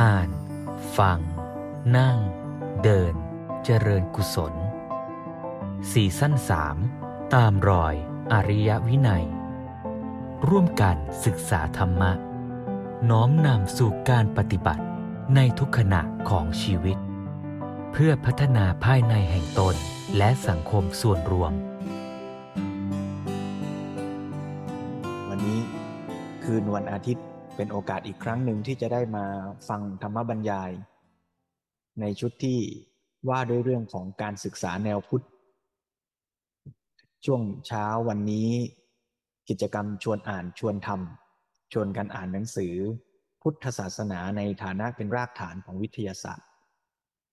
อ่าน ฟัง นั่ง เดิน เจริญกุศลสีสั้นสามตามรอยอริยวินัย ร่วมกันศึกษาธรรมะ น้อมนำสู่การปฏิบัติในทุกขณะของชีวิต เพื่อพัฒนาภายในแห่งตนและสังคมส่วนรวม วันนี้คืนวันอาทิตย์ เป็นโอกาสอีกครั้งหนึ่งที่จะได้มาฟังธรรมบรรยาย ในชุดที่ว่าด้วยเรื่องของการศึกษาแนวพุทธ ช่วงเช้าวันนี้ กิจกรรมชวนอ่านชวนทำชวนกันอ่านหนังสือ พุทธศาสนาในฐานะเป็นรากฐานของวิทยาศาสตร์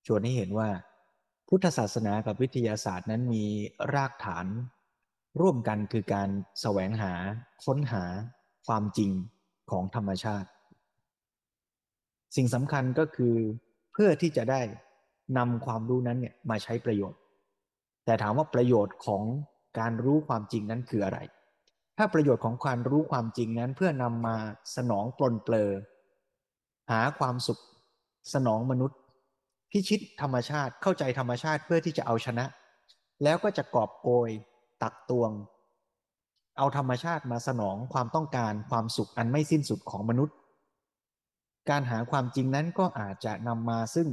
ชวนให้เห็นว่า พุทธศาสนากับวิทยาศาสตร์นั้นมีรากฐาน ร่วมกันคือการแสวงหา ค้นหา ความจริง ของธรรมชาติ สิ่งสำคัญก็คือเพื่อที่จะได้นำความรู้นั้นเนี่ยมาใช้ประโยชน์ แต่ถามว่าประโยชน์ของการรู้ความจริงนั้นคืออะไร ถ้าประโยชน์ของการรู้ความจริงนั้นเพื่อนำมาสนองปลนเปลอหาความสุข สนองมนุษย์พิชิตธรรมชาติเข้าใจธรรมชาติเพื่อที่จะเอาชนะ แล้วก็จะกอบโกย ตักตวง เอาธรรมชาติมาสนองความต้องการความสุขอันไม่สิ้นสุดของมนุษย์ การหาความจริงนั้นก็อาจจะนำมาซึ่ง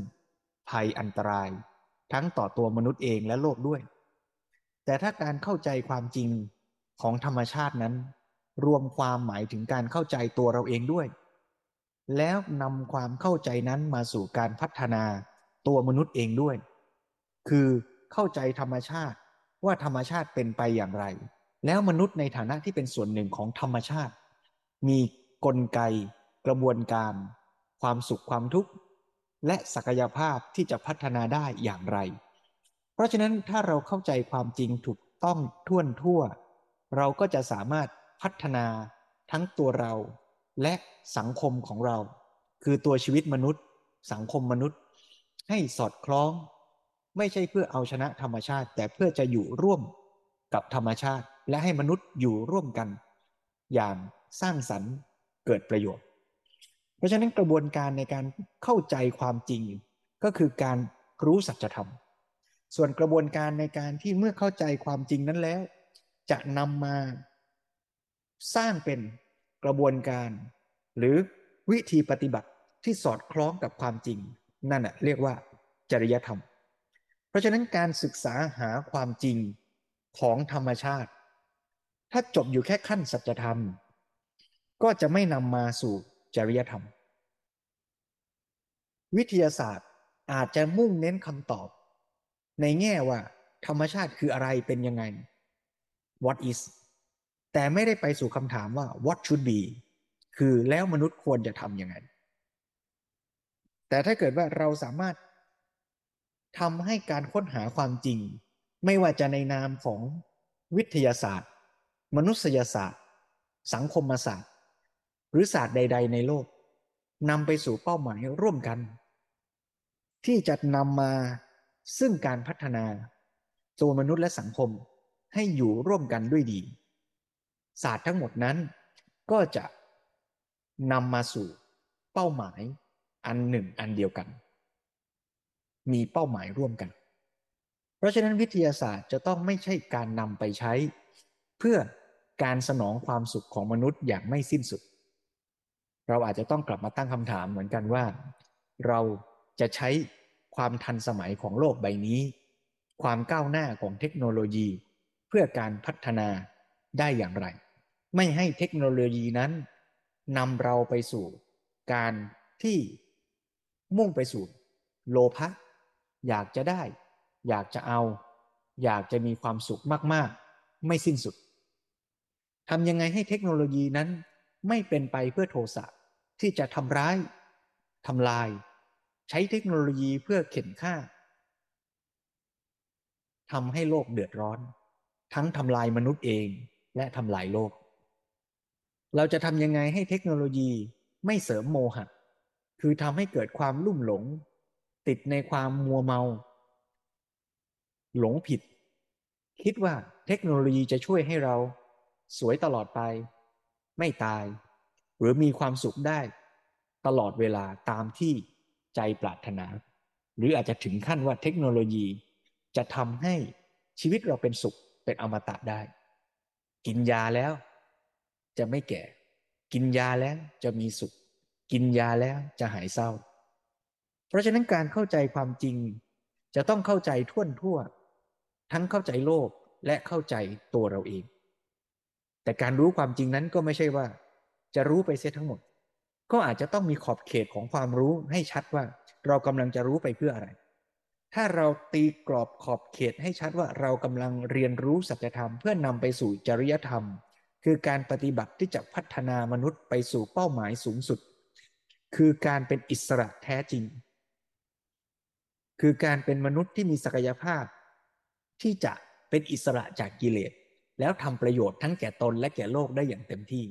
ภัยอันตราย ทั้งต่อตัวมนุษย์เองและโลกด้วย แต่ถ้าการเข้าใจความจริงของธรรมชาตินั้น รวมความหมายถึงการเข้าใจตัวเราเองด้วย แล้วนำความเข้าใจนั้นมาสู่การพัฒนาตัวมนุษย์เองด้วย คือเข้าใจธรรมชาติว่าธรรมชาติเป็นไปอย่างไร แล้วมนุษย์ในฐานะที่เป็นส่วนหนึ่งของธรรมชาติ มีกลไก กระบวนการ ความสุขความทุกข์ และศักยภาพที่จะพัฒนาได้อย่างไร เพราะฉะนั้นถ้าเราเข้าใจความจริงถูกต้องท่วนทั่ว เราก็จะสามารถพัฒนาทั้งตัวเรา และสังคมของเรา คือตัวชีวิตมนุษย์ สังคมมนุษย์ ให้สอดคล้อง ไม่ใช่เพื่อเอาชนะธรรมชาติ แต่เพื่อจะอยู่ร่วมกับธรรมชาติ และให้มนุษย์อยู่ร่วมกัน อย่างสร้างสรรค์เกิดประโยชน์ เพราะฉะนั้นกระบวนการในการเข้าใจความจริง ก็คือการรู้สัจธรรม ส่วนกระบวนการในการที่เมื่อเข้าใจความจริงนั้นแล้ว จะนำมาสร้างเป็นกระบวนการ หรือวิธีปฏิบัติที่สอดคล้องกับความจริง นั่นแหะเรียกว่าจริยธรรม เพราะฉะนั้นการศึกษาหาความจริงของธรรมชาติ ถ้าจบอยู่แค่ขั้นสัจธรรม ก็จะไม่นำมาสู่จริยธรรม วิทยาศาสตร์อาจจะมุ่งเน้นคำตอบ ในแง่ว่า ธรรมชาติคืออะไรเป็นยังไง what is แต่ไม่ได้ไปสู่คำถามว่า what should be คือแล้วมนุษย์ควรจะทำยังไง แต่ถ้าเกิดว่าเราสามารถทำให้การค้นหาความจริง ไม่ว่าจะในนามของวิทยาศาสตร์ มนุษยศาสตร์ สังคมศาสตร์ หรือศาสตร์ใด ๆ ในโลกนำไปสู่เป้าหมายร่วมกัน ที่จะนำมาซึ่งการพัฒนาตัวมนุษย์และสังคมให้อยู่ร่วมกันด้วยดี ศาสตร์ทั้งหมดนั้นก็จะนำมาสู่เป้าหมายอันหนึ่งอันเดียวกัน มีเป้าหมายร่วมกัน เพราะฉะนั้นวิทยาศาสตร์จะต้องไม่ใช่การนำไปใช้ เพื่อ การสนองความสุขของมนุษย์อย่างไม่สิ้นสุด เราอาจจะต้องกลับมาตั้งคำถามเหมือนกันว่า เราจะใช้ความทันสมัยของโลกใบนี้ ความก้าวหน้าของเทคโนโลยี เพื่อการพัฒนาได้อย่างไร ไม่ให้เทคโนโลยีนั้นนำเราไปสู่การที่มุ่งไปสู่โลภะอยากจะได้ อยากจะเอา อยากจะมีความสุขมาก ๆ ไม่สิ้นสุด ทำยังไงให้เทคโนโลยีนั้น ไม่เป็นไปเพื่อโทสะที่จะทำร้ายทำลาย ใช้เทคโนโลยีเพื่อเข็นฆ่าทำให้โลกเดือดร้อน ทั้งทำลายมนุษย์เองและทำลายโลก เราจะทำยังไงให้เทคโนโลยีไม่เสริมโมหะ คือทำให้เกิดความลุ่มหลง ติดในความมัวเมา หลงผิด คิดว่าเทคโนโลยีจะช่วยให้เรา สวยตลอดไป ไม่ตาย หรือมีความสุขได้ ตลอดเวลาตามที่ใจปรารถนา หรืออาจจะถึงขั้นว่าเทคโนโลยี จะทำให้ชีวิตเราเป็นสุขเป็นอมตะได้ กินยาแล้ว จะไม่แก่ กินยาแล้วจะมีสุข กินยาแล้วจะหายเศร้า เพราะฉะนั้นการเข้าใจความจริง จะต้องเข้าใจทั่วทั่ว ทั้งเข้าใจโลกและเข้าใจตัวเราเอง แต่การรู้ความจริงนั้นก็ไม่ใช่ว่า จะรู้ไปเสียทั้งหมด ก็อาจจะต้องมีขอบเขตของความรู้ให้ชัดว่า เรากำลังจะรู้ไปเพื่ออะไร ถ้าเราตีกรอบขอบเขตให้ชัดว่าเรากำลังเรียนรู้สัจธรรมเพื่อนำไปสู่จริยธรรม คือการปฏิบัติที่จะพัฒนามนุษย์ไปสู่เป้าหมายสูงสุด คือการเป็นอิสระแท้จริง คือการเป็นมนุษย์ที่มีศักยภาพ ที่จะเป็นอิสระจากกิเลส แล้วทำประโยชน์ทั้งแก่ตนและแก่โลกได้อย่างเต็มที่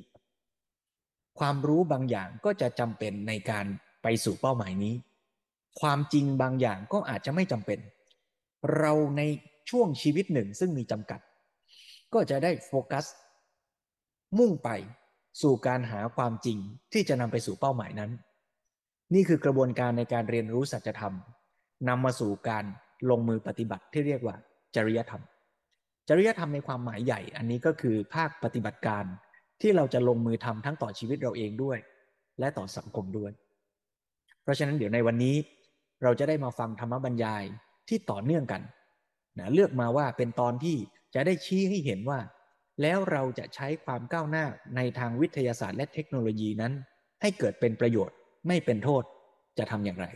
ความรู้บางอย่างก็จะจำเป็นในการไปสู่เป้าหมายนี้ ความจริงบางอย่างก็อาจจะไม่จำเป็น เราในช่วงชีวิตหนึ่งซึ่งมีจำกัด ก็จะได้โฟกัส มุ่งไปสู่การหาความจริงที่จะนำไปสู่เป้าหมายนั้น นี่คือกระบวนการในการเรียนรู้สัจธรรมนำมาสู่การลงมือปฏิบัติที่เรียกว่าจริยธรรม จริยธรรมในความหมายใหญ่ อันนี้ก็คือภาคปฏิบัติการที่เราจะลงมือทำทั้งต่อชีวิตเราเองด้วย และต่อสังคมด้วย เพราะฉะนั้นเดี๋ยวในวันนี้เราจะได้มาฟังธรรมบรรยายที่ต่อเนื่องกันนะเลือกมาว่าเป็นตอนที่จะได้ชี้ให้เห็นว่า แล้วเราจะใช้ความก้าวหน้าในทางวิทยาศาสตร์และเทคโนโลยีนั้น ให้เกิดเป็นประโยชน์ไม่เป็นโทษจะทำอย่างไร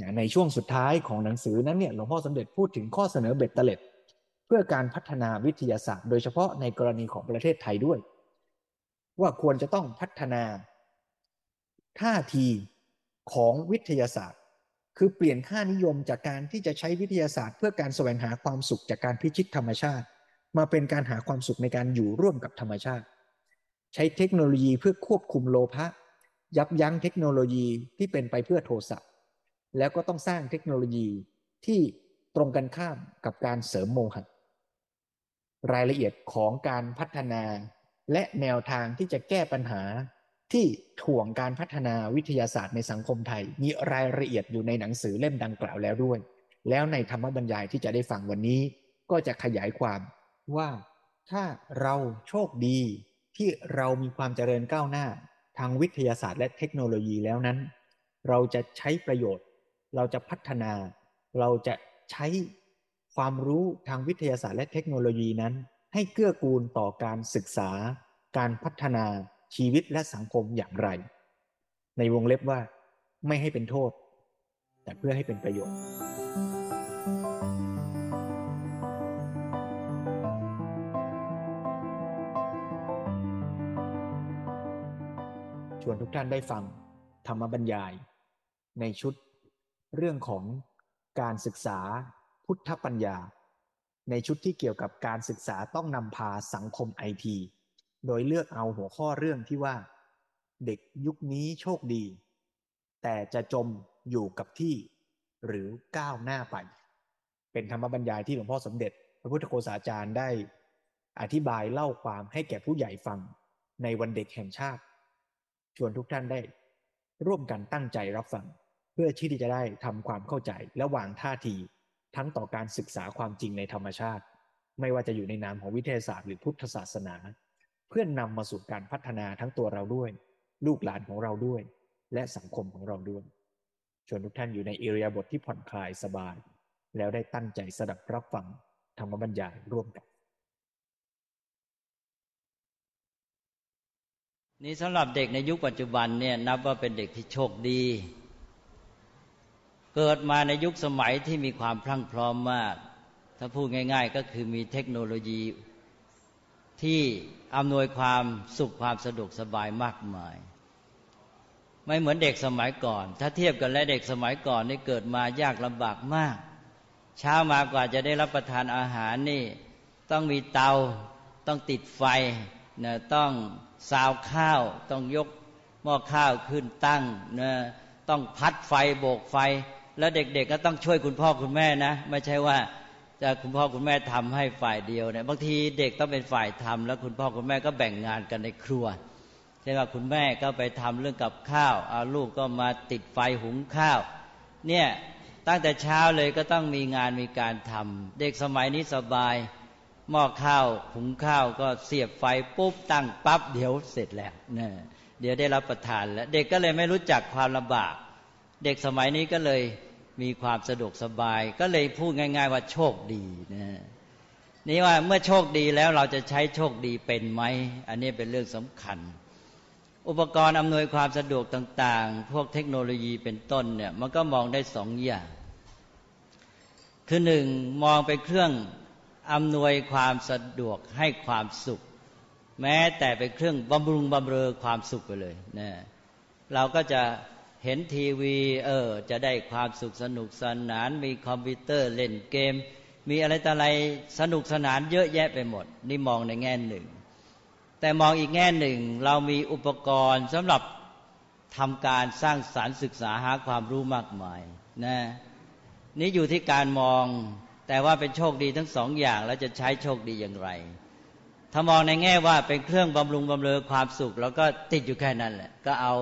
นะในช่วงสุดท้ายของหนังสือนั้นเนี่ยหลวงพ่อสมเด็จพูดถึงข้อเสนอเบ็ดเตล็ด พื่อการพัฒนาวิทยาศาสตร์ โดยเฉพาะในกรณีของประเทศไทยด้วย ว่าควรจะต้องพัฒนาท่าทีของวิทยาศาสตร์ คือเปลี่ยนค่านิยมจากการที่จะใช้วิทยาศาสตร์ เพื่อการแสวงหาความสุขจากการพิชิตธรรมชาติ มาเป็นการหาความสุขในการอยู่ร่วมกับธรรมชาติ ใช้เทคโนโลยีเพื่อควบคุมโลภะยับยั้งเทคโนโลยีที่เป็นไปเพื่อโทสะแล้วก็ต้องสร้างเทคโนโลยีที่ตรงกันข้ามกับการเสริมโมหะ รายละเอียดของการพัฒนา และแนวทางที่จะแก้ปัญหา ที่ถ่วงการพัฒนาวิทยาศาสตร์ในสังคมไทย มีรายละเอียดอยู่ในหนังสือเล่มดังกล่าวแล้วด้วย แล้วในธรรมบรรยายที่จะได้ฟังวันนี้ ก็จะขยายความว่าถ้าเราโชคดีที่เรามีความเจริญก้าวหน้า ทางวิทยาศาสตร์และเทคโนโลยีแล้วนั้น เราจะใช้ประโยชน์ เราจะพัฒนา เราจะใช้ ความรู้ทางวิทยาศาสตร์และเทคโนโลยีนั้น ให้เกื้อกูลต่อการศึกษา การพัฒนาชีวิตและสังคมอย่างไร ในวงเล็บว่าไม่ให้เป็นโทษ แต่เพื่อให้เป็นประโยชน์ชวนทุกท่านได้ฟังธรรมบรรยาย ในชุดเรื่องของการศึกษา พุทธปัญญา ในชุดที่เกี่ยวกับการศึกษาต้องนำพาสังคมไอทีโดยเลือกเอาหัวข้อเรื่องที่ว่า เด็กยุคนี้โชคดี แต่จะจมอยู่กับที่ หรือก้าวหน้าไป เป็นธรรมบรรยายที่หลวงพ่อสมเด็จ พระพุทธโฆษาจารย์ได้ อธิบายเล่าความให้แก่ผู้ใหญ่ฟังในวันเด็กแห่งชาติ ชวนทุกท่านได้ ร่วมกันตั้งใจรับฟัง เพื่อที่จะได้ทำความเข้าใจและวางท่าที ทั้งต่อการศึกษาความจริงในธรรมชาติ ไม่ว่าจะอยู่ในนามของวิทยาศาสตร์หรือพุทธศาสนา เพื่อนนำมาสู่การพัฒนาทั้งตัวเราด้วย ลูกหลานของเราด้วย และสังคมของเราด้วยชวนทุกท่านอยู่ในอิริยาบถทที่ผ่อนคลายสบาย แล้วได้ตั้งใจสดับรับฟังธรรมบรรยายร่วมกันนี่สำหรับเด็กในยุคปัจจุบันเนี่ยนับว่าเป็นเด็กที่โชคดี เกิดมาในยุคสมัยที่มีความพรั่งพร้อมมาก ถ้าพูดง่าย ๆ ก็คือมีเทคโนโลยีที่อำนวยความสุขความสะดวกสบายมากมาย ไม่เหมือนเด็กสมัยก่อน ถ้าเทียบกันและเด็กสมัยก่อนนี่เกิดมายากลำบากมาก เช้ามากว่าจะได้รับประทานอาหารนี่ ต้องมีเตา ต้องติดไฟนะต้องซาวข้าว ต้องยกหม้อข้าวขึ้นตั้งนะต้องพัดไฟโบกไฟ แล้วเด็กๆก็ต้องช่วยคุณพ่อคุณแม่นะ ไม่ใช่ว่าจะคุณพ่อคุณแม่ทำให้ฝ่ายเดียวเนี่ยบางทีเด็กต้องเป็นฝ่ายทำแล้วคุณพ่อคุณแม่ก็แบ่งงานกันในครัวเช่นว่าคุณแม่ก็ไปทำเรื่องกับข้าวเอาลูกก็มาติดไฟหุงข้าว เนี่ยตั้งแต่เช้าเลยก็ต้องมีงานมีการทำเด็กสมัยนี้สบายหม้อข้าวหุงข้าวก็เสียบไฟปุ๊บตั้งปั๊บเดี๋ยวเสร็จแล้วเนี่ยเดี๋ยวได้รับประทานแล้ว เด็กก็เลยไม่รู้จักความลำบาก เด็กสมัยนี้ก็เลยมีความสะดวกสบาย ก็เลยพูดง่าย ๆ ว่าโชคดีนะนี่ว่าเมื่อโชคดีแล้วเราจะใช้โชคดีเป็นไหม อันนี้เป็นเรื่องสำคัญ อุปกรณ์อำนวยความสะดวกต่างๆ พวกเทคโนโลยีเป็นต้นเนี่ยมันก็มองได้สองอย่าง คือหนึ่งมองเป็นเครื่องอำนวยความสะดวกให้ความสุข แม้แต่เป็นเครื่องบำรุงบำเรอความสุขไปเลยนะเราก็จะ เห็นทีวีเออจะได้ความสุขสนุกสนาน มีคอมพิวเตอร์เล่นเกม มีอะไรต่ออะไรสนุกสนานเยอะแยะไปหมด นี่มองในแง่หนึ่ง แต่มองอีกแง่หนึ่ง เรามีอุปกรณ์สำหรับทำการสร้างสารรค์ศึกษาหาความรู้มากมายนะนี่อยู่ที่การมองแต่ว่าเป็นโชคดีทั้งสองอย่างแล้วจะใช้โชคดีอย่างไร ถ้ามองในแง่ว่าเป็นเครื่องบำรุงบำเรอความสุข แล้วก็ติดอยู่แค่นั้นแหละก็เอา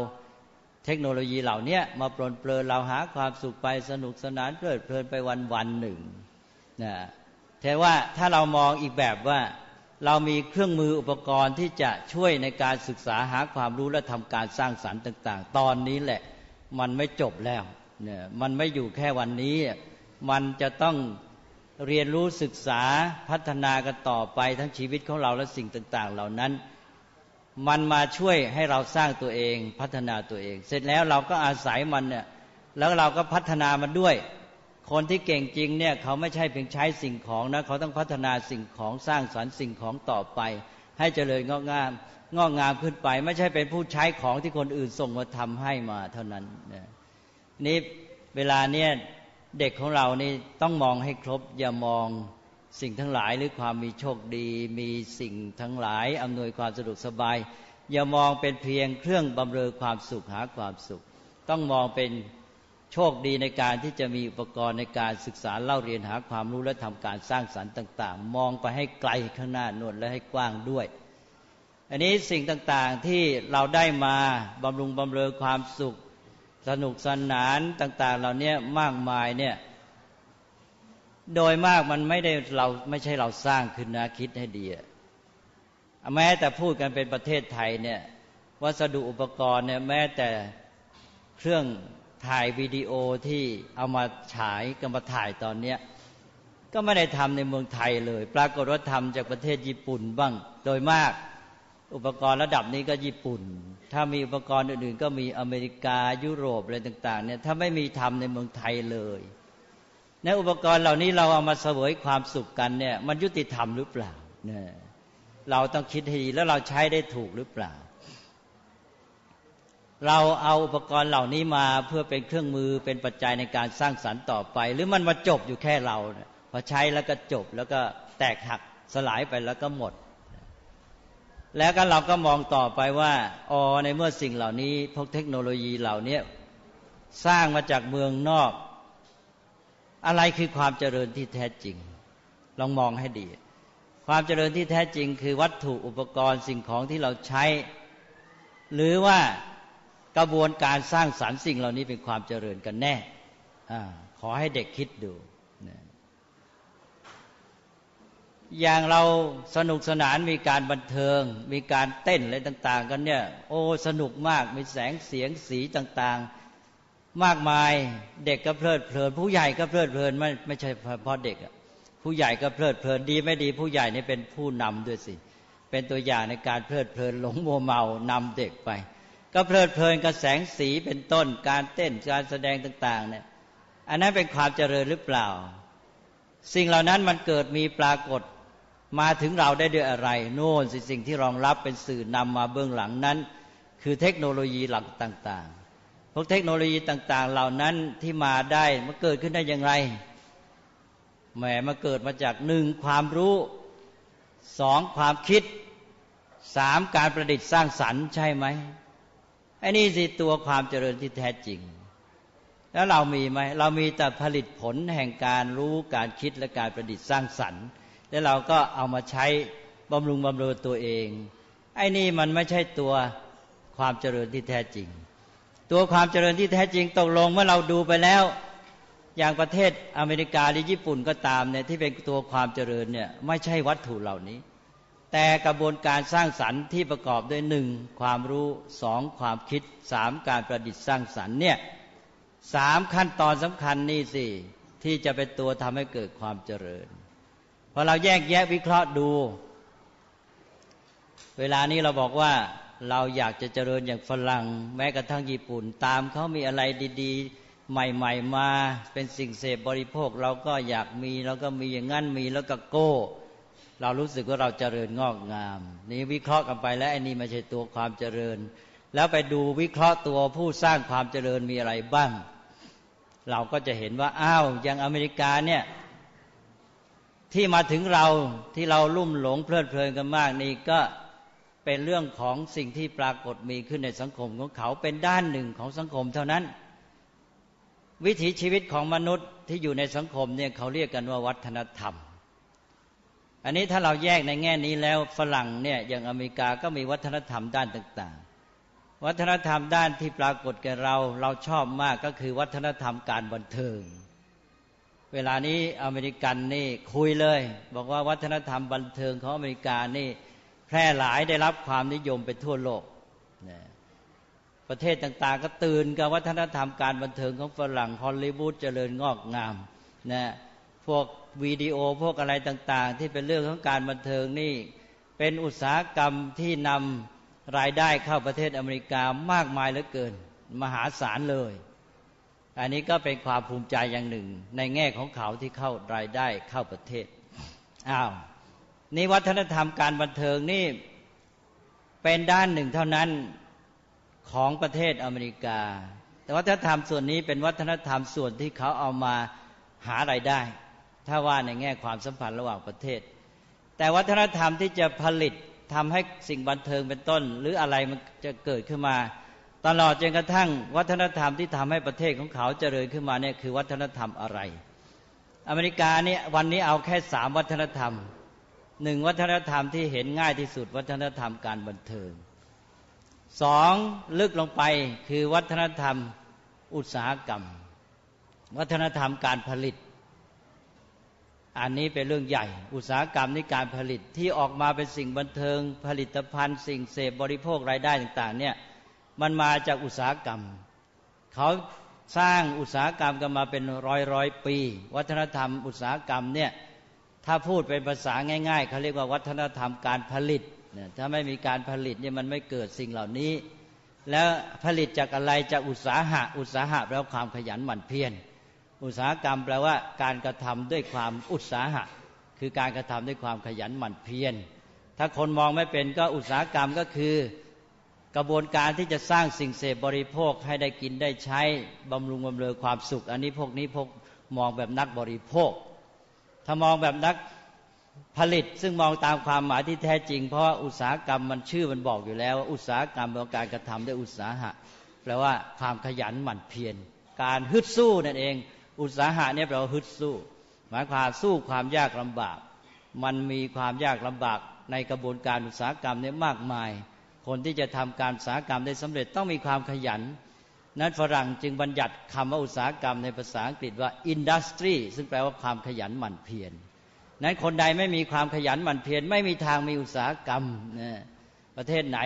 เทคโนโลยีเหล่านี้มาปลนเปลือเราหาความสุขไปสนุกสนานเพลิดเพลินไปวันวันหนึ่งนะแต่ว่าถ้าเรามองอีกแบบว่าเรามีเครื่องมืออุปกรณ์ที่จะช่วยในการศึกษาหาความรู้และทำการสร้างสรรค์ต่าง ๆ ตอนนี้แหละมันไม่จบแล้วเนี่ยมันไม่อยู่แค่วันนี้ มันจะต้องเรียนรู้ศึกษาพัฒนากันต่อไปทั้งชีวิตของเราและสิ่งต่าง ๆ เหล่านั้น มันมาช่วยให้เราสร้างตัวเองพัฒนาตัวเอง เสร็จแล้วเราก็อาศัยมันเนี่ยแล้วเราก็พัฒนามันด้วย คนที่เก่งจริงเนี่ยเขาไม่ใช่เพียงใช้สิ่งของนะเขาต้องพัฒนาสิ่งของสร้างสรรค์สิ่งของต่อไป ให้เจริญงอกงามงอกงามขึ้นไป ไม่ใช่เป็นผู้ใช้ของที่คนอื่นส่งมาทำให้มาเท่านั้นนี่เวลาเนี่ยเด็กของเรานี่ต้องมองให้ครบอย่ามอง สิ่งทั้งหลายหรือความมีโชคดี มีสิ่งทั้งหลายอำนวยความสะดวกสบาย อย่ามองเป็นเพียงเครื่องบำเรอความสุขหาความสุข ต้องมองเป็นโชคดีในการที่จะมีอุปกรณ์ในการศึกษาเล่าเรียนหาความรู้และทำการสร้างสรรค์ต่าง ๆ มองไปให้ไกลข้างหน้านวดและให้กว้างด้วย อันนี้สิ่งต่างๆที่เราได้มาบำรุงบำเรอความสุข สนุกสนานต่าง ๆ เหล่านี้มากมายเนี่ย โดยมากมันไม่ได้เราไม่ใช่เราสร้างขึ้นนะคิดให้ดีแม้แต่พูดกันเป็นประเทศไทยเนี่ย วัสดุอุปกรณ์เนี่ยแม้แต่เครื่องถ่ายวิดีโอที่เอามาฉายกันมาถ่ายตอนเนี้ยก็ไม่ได้ทำในเมืองไทยเลย ปรากฏว่าทำจากประเทศญี่ปุ่นบ้าง โดยมากอุปกรณ์ระดับนี้ก็ญี่ปุ่น ถ้ามีอุปกรณ์อื่นๆ ก็มีอเมริกายุโรปอะไรต่างๆเนี่ยถ้าไม่มีทำในเมืองไทยเลย ในอุปกรณ์เหล่านี้เราเอามาเสวยความสุขกันเนี่ย มันยุติธรรมหรือเปล่าเนี่ยเราต้องคิดให้ดีแล้วเราใช้ได้ถูกหรือเปล่า เราเอาอุปกรณ์เหล่านี้มาเพื่อเป็นเครื่องมือเป็นปัจจัยในการสร้างสรรค์ต่อไป หรือมันมาจบอยู่แค่เราพอใช้แล้วก็จบแล้วก็แตกหักสลายไปแล้วก็หมด แล้วก็เราก็มองต่อไปว่าอ๋อในเมื่อสิ่งเหล่านี้พวกเทคโนโลยีเหล่านี้สร้างมาจากเมืองนอก อะไรคือความเจริญที่แท้จริง ลองมองให้ดี ความเจริญที่แท้จริง คือวัตถุอุปกรณ์สิ่งของที่เราใช้ หรือว่ากระบวนการสร้างสารรค์สิ่งเหล่านี้เป็นความเจริญกันแน่อขอให้เด็กคิดดูอย่างเราสนุกสนานมีการบันเทิง มีการเต้นอะไรต่าง ๆ กันเนี่ย โอ้สนุกมากมีแสงเสียงสีต่างๆ มากมายเด็กก็เพลิดเพลิน ผู้ใหญ่ก็เพลิดเพลินไม่ไม่ใช่เฉพาะเด็กผู้ใหญ่ก็เพลิดเพลินดีไม่ดี ผู้ใหญ่นี่เป็นผู้นำด้วยสิ เป็นตัวอย่างในการเพลิดเพลินหลงโมเมานำเด็กไป ก็เพลิดเพลินกับแสงสีเป็นต้นการเต้นการแสดงต่างๆเนี่ยอันนั้นเป็นความเจริญหรือเปล่า สิ่งเหล่านั้นมันเกิดมีปรากฏมาถึงเราได้ด้วยอะไร โน่นสิสิ่งที่รองรับเป็นสื่อนำมาเบื้องหลังนั้น คือเทคโนโลยีหลักต่าง พวกเทคโนโลยีต่าง ๆ เหล่านั้นที่มาได้มันเกิดขึ้นได้อย่างไรแหมมาเกิดมาจากหนึ่งความรู้สองความคิดสามการประดิษฐ์สร้างสรรค์ใช่ไหมไอ้นี่สิตัวความเจริญที่แท้จริง แล้วเรามีไหมเรามีแต่ผลิตผลแห่งการรู้การคิดและการประดิษฐ์สร้างสรรค์ แล้วเราก็เอามาใช้บำรุงบำรุงตัวเอง ไอ้นี่มันไม่ใช่ตัวความเจริญที่แท้จริง ตัวความเจริญที่แท้จริงตกลงเมื่อเราดูไปแล้ว อย่างประเทศอเมริกาหรือญี่ปุ่นก็ตามเนี่ยที่เป็นตัวความเจริญเนี่ยไม่ใช่วัตถุเหล่านี้ แต่กระบวนการสร้างสรรค์ที่ประกอบด้วยหนึ่งความรู้สองความคิดสามการประดิษฐ์สร้างสรรค์เนี่ยสามขั้นตอนสำคัญนี่สิที่จะเป็นตัวทำให้เกิดความเจริญพอเราแยกแยะวิเคราะห์ดู เวลานี้เราบอกว่า เราอยากจะเจริญอย่างฝรั่ง แม้กระทั่งญี่ปุ่น ตามเขามีอะไรดีๆ ใหม่ๆมาเป็นสิ่งเสพบริโภค เราก็อยากมีเราก็มีอย่างนั้นมีแล้วก็โก้ เรารู้สึกว่าเราเจริญงอกงาม นี่วิเคราะห์กันไปแล้วไอ้นี่ไม่ใช่ตัวความเจริญ แล้วไปดูวิเคราะห์ตัวผู้สร้างความเจริญมีอะไรบ้าง เราก็จะเห็นว่าอ้าวอย่างอเมริกาเนี่ยที่มาถึงเราที่เราลุ่มหลงเพลิดเพลินกันมากนี่ก็ เป็นเรื่องของสิ่งที่ปรากฏมีขึ้นในสังคมของเขาเป็นด้านหนึ่งของสังคมเท่านั้น วิถีชีวิตของมนุษย์ที่อยู่ในสังคมเนี่ยเขาเรียกกันว่าวัฒนธรรม อันนี้ถ้าเราแยกในแง่นี้แล้วฝรั่งเนี่ยอย่างอเมริกาก็มีวัฒนธรรมด้านต่าง ๆ วัฒนธรรมด้านที่ปรากฏแก่เราเราชอบมากก็คือวัฒนธรรมการบันเทิงเวลานี้อเมริกันนี่คุยเลย บอกว่าวัฒนธรรมบันเทิงของอเมริกานี่ แพร่หลายได้รับความนิยมไปทั่วโลกนะประเทศต่างๆ ก็ตื่นกับวัฒนธรรมการบันเทิงของฝรั่งฮอลลีวูดเจริญงอกงามนะพวกวิดีโอพวกอะไรต่างๆ ที่เป็นเรื่องของการบันเทิงนี่ เป็นอุตสาหกรรมที่นำรายได้เข้าประเทศอเมริกามากมายเหลือเกิน มหาศาลเลย อันนี้ก็เป็นความภูมิใจอย่างหนึ่ง ในแง่ของเขาที่เข้ารายได้เข้าประเทศอ้าว นี่วัฒนธรรมการบันเทิงนี่เป็นด้านหนึ่งเท่านั้นของประเทศอเมริกา แต่วัฒนธรรมส่วนนี้เป็นวัฒนธรรมส่วนที่เขาเอามาหาไรายได้ ถ้าว่าในแง่ความสัมพันธ์ระหว่างประเทศ แต่วัฒนธรรมที่จะผลิตทำให้สิ่งบันเทิงเป็นต้น หรืออะไรมันจะเกิดขึ้นมา ตลอดจนกระทั่งวัฒนธรรมที่ทำให้ประเทศของเขาเจริญขึ้นมาเนี่ยคือวัฒนธรรมอะไร อเมริกาเนี่ยวันนี้เอาแค่สามวัฒนธรรม หนึ่งวัฒนธรรมที่เห็นง่ายที่สุด วัฒนธรรมการบันเทิงสองลึกลงไปคือวัฒนธรรมอุตสาหกรรม วัฒนธรรมการผลิต อันนี้เป็นเรื่องใหญ่ อุตสาหกรรมในการผลิตที่ออกมาเป็นสิ่งบันเทิง ผลิตภัณฑ์ สิ่งเสพบริโภครายได้ต่าง ๆ เนี่ยมันมาจากอุตสาหกรรม เขาสร้างอุตสาหกรรมกันมาเป็นร้อยร้อยปี วัฒนธรรมอุตสาหกรรมเนี่ย ถ้าพูดเป็นภาษาง่าย ๆเขาเรียกว่าวัฒนธรรมการผลิตถ้าไม่มีการผลิตเนี่ยมันไม่เกิดสิ่งเหล่านี้ แล้วผลิตจากอะไรจากอุตสาหะ อุตสาหะแปลว่าความขยันหมั่นเพียรอุตสาหกรรมแปลว่าการกระทำด้วยความอุตสาหะ คือการกระทำด้วยความขยันหมั่นเพียรถ้าคนมองไม่เป็นก็อุตสาหกรรมก็คือกระบวนการที่จะสร้างสิ่งเสพบริโภคให้ได้กินได้ใช้บำรุงบำเรอความสุข อันนี้พวกนี้พวกมองแบบนักบริโภค ถ้ามองแบบนักผลิตซึ่งมองตามความหมายที่แท้จริง เพราะอุตสาหกรรมมันชื่อมันบอกอยู่แล้วว่าอุตสาหกรรมเป็นการกระทำด้วยอุตสาหะแปลว่าความขยันหมั่นเพียรการฮึดสู้นั่นเอง อุตสาหะเนี่ยแปลว่าฮึดสู้ หมายความสู้ความยากลำบาก มันมีความยากลำบากในกระบวนการอุตสาหกรรมเนี่ยมากมาย คนที่จะทำการอุตสาหกรรมได้สำเร็จต้องมีความขยัน นั้นฝรั่งจึงบัญญัติคำว่าอุตสาหกรรมในภาษาอังกฤษว่า industry ซึ่งแปลว่าความขยันหมั่นเพียรนั้นคนใดไม่มีความขยันหมั่นเพียรไม่มีทางมีอุตสาหกรรมนะประเทศไหน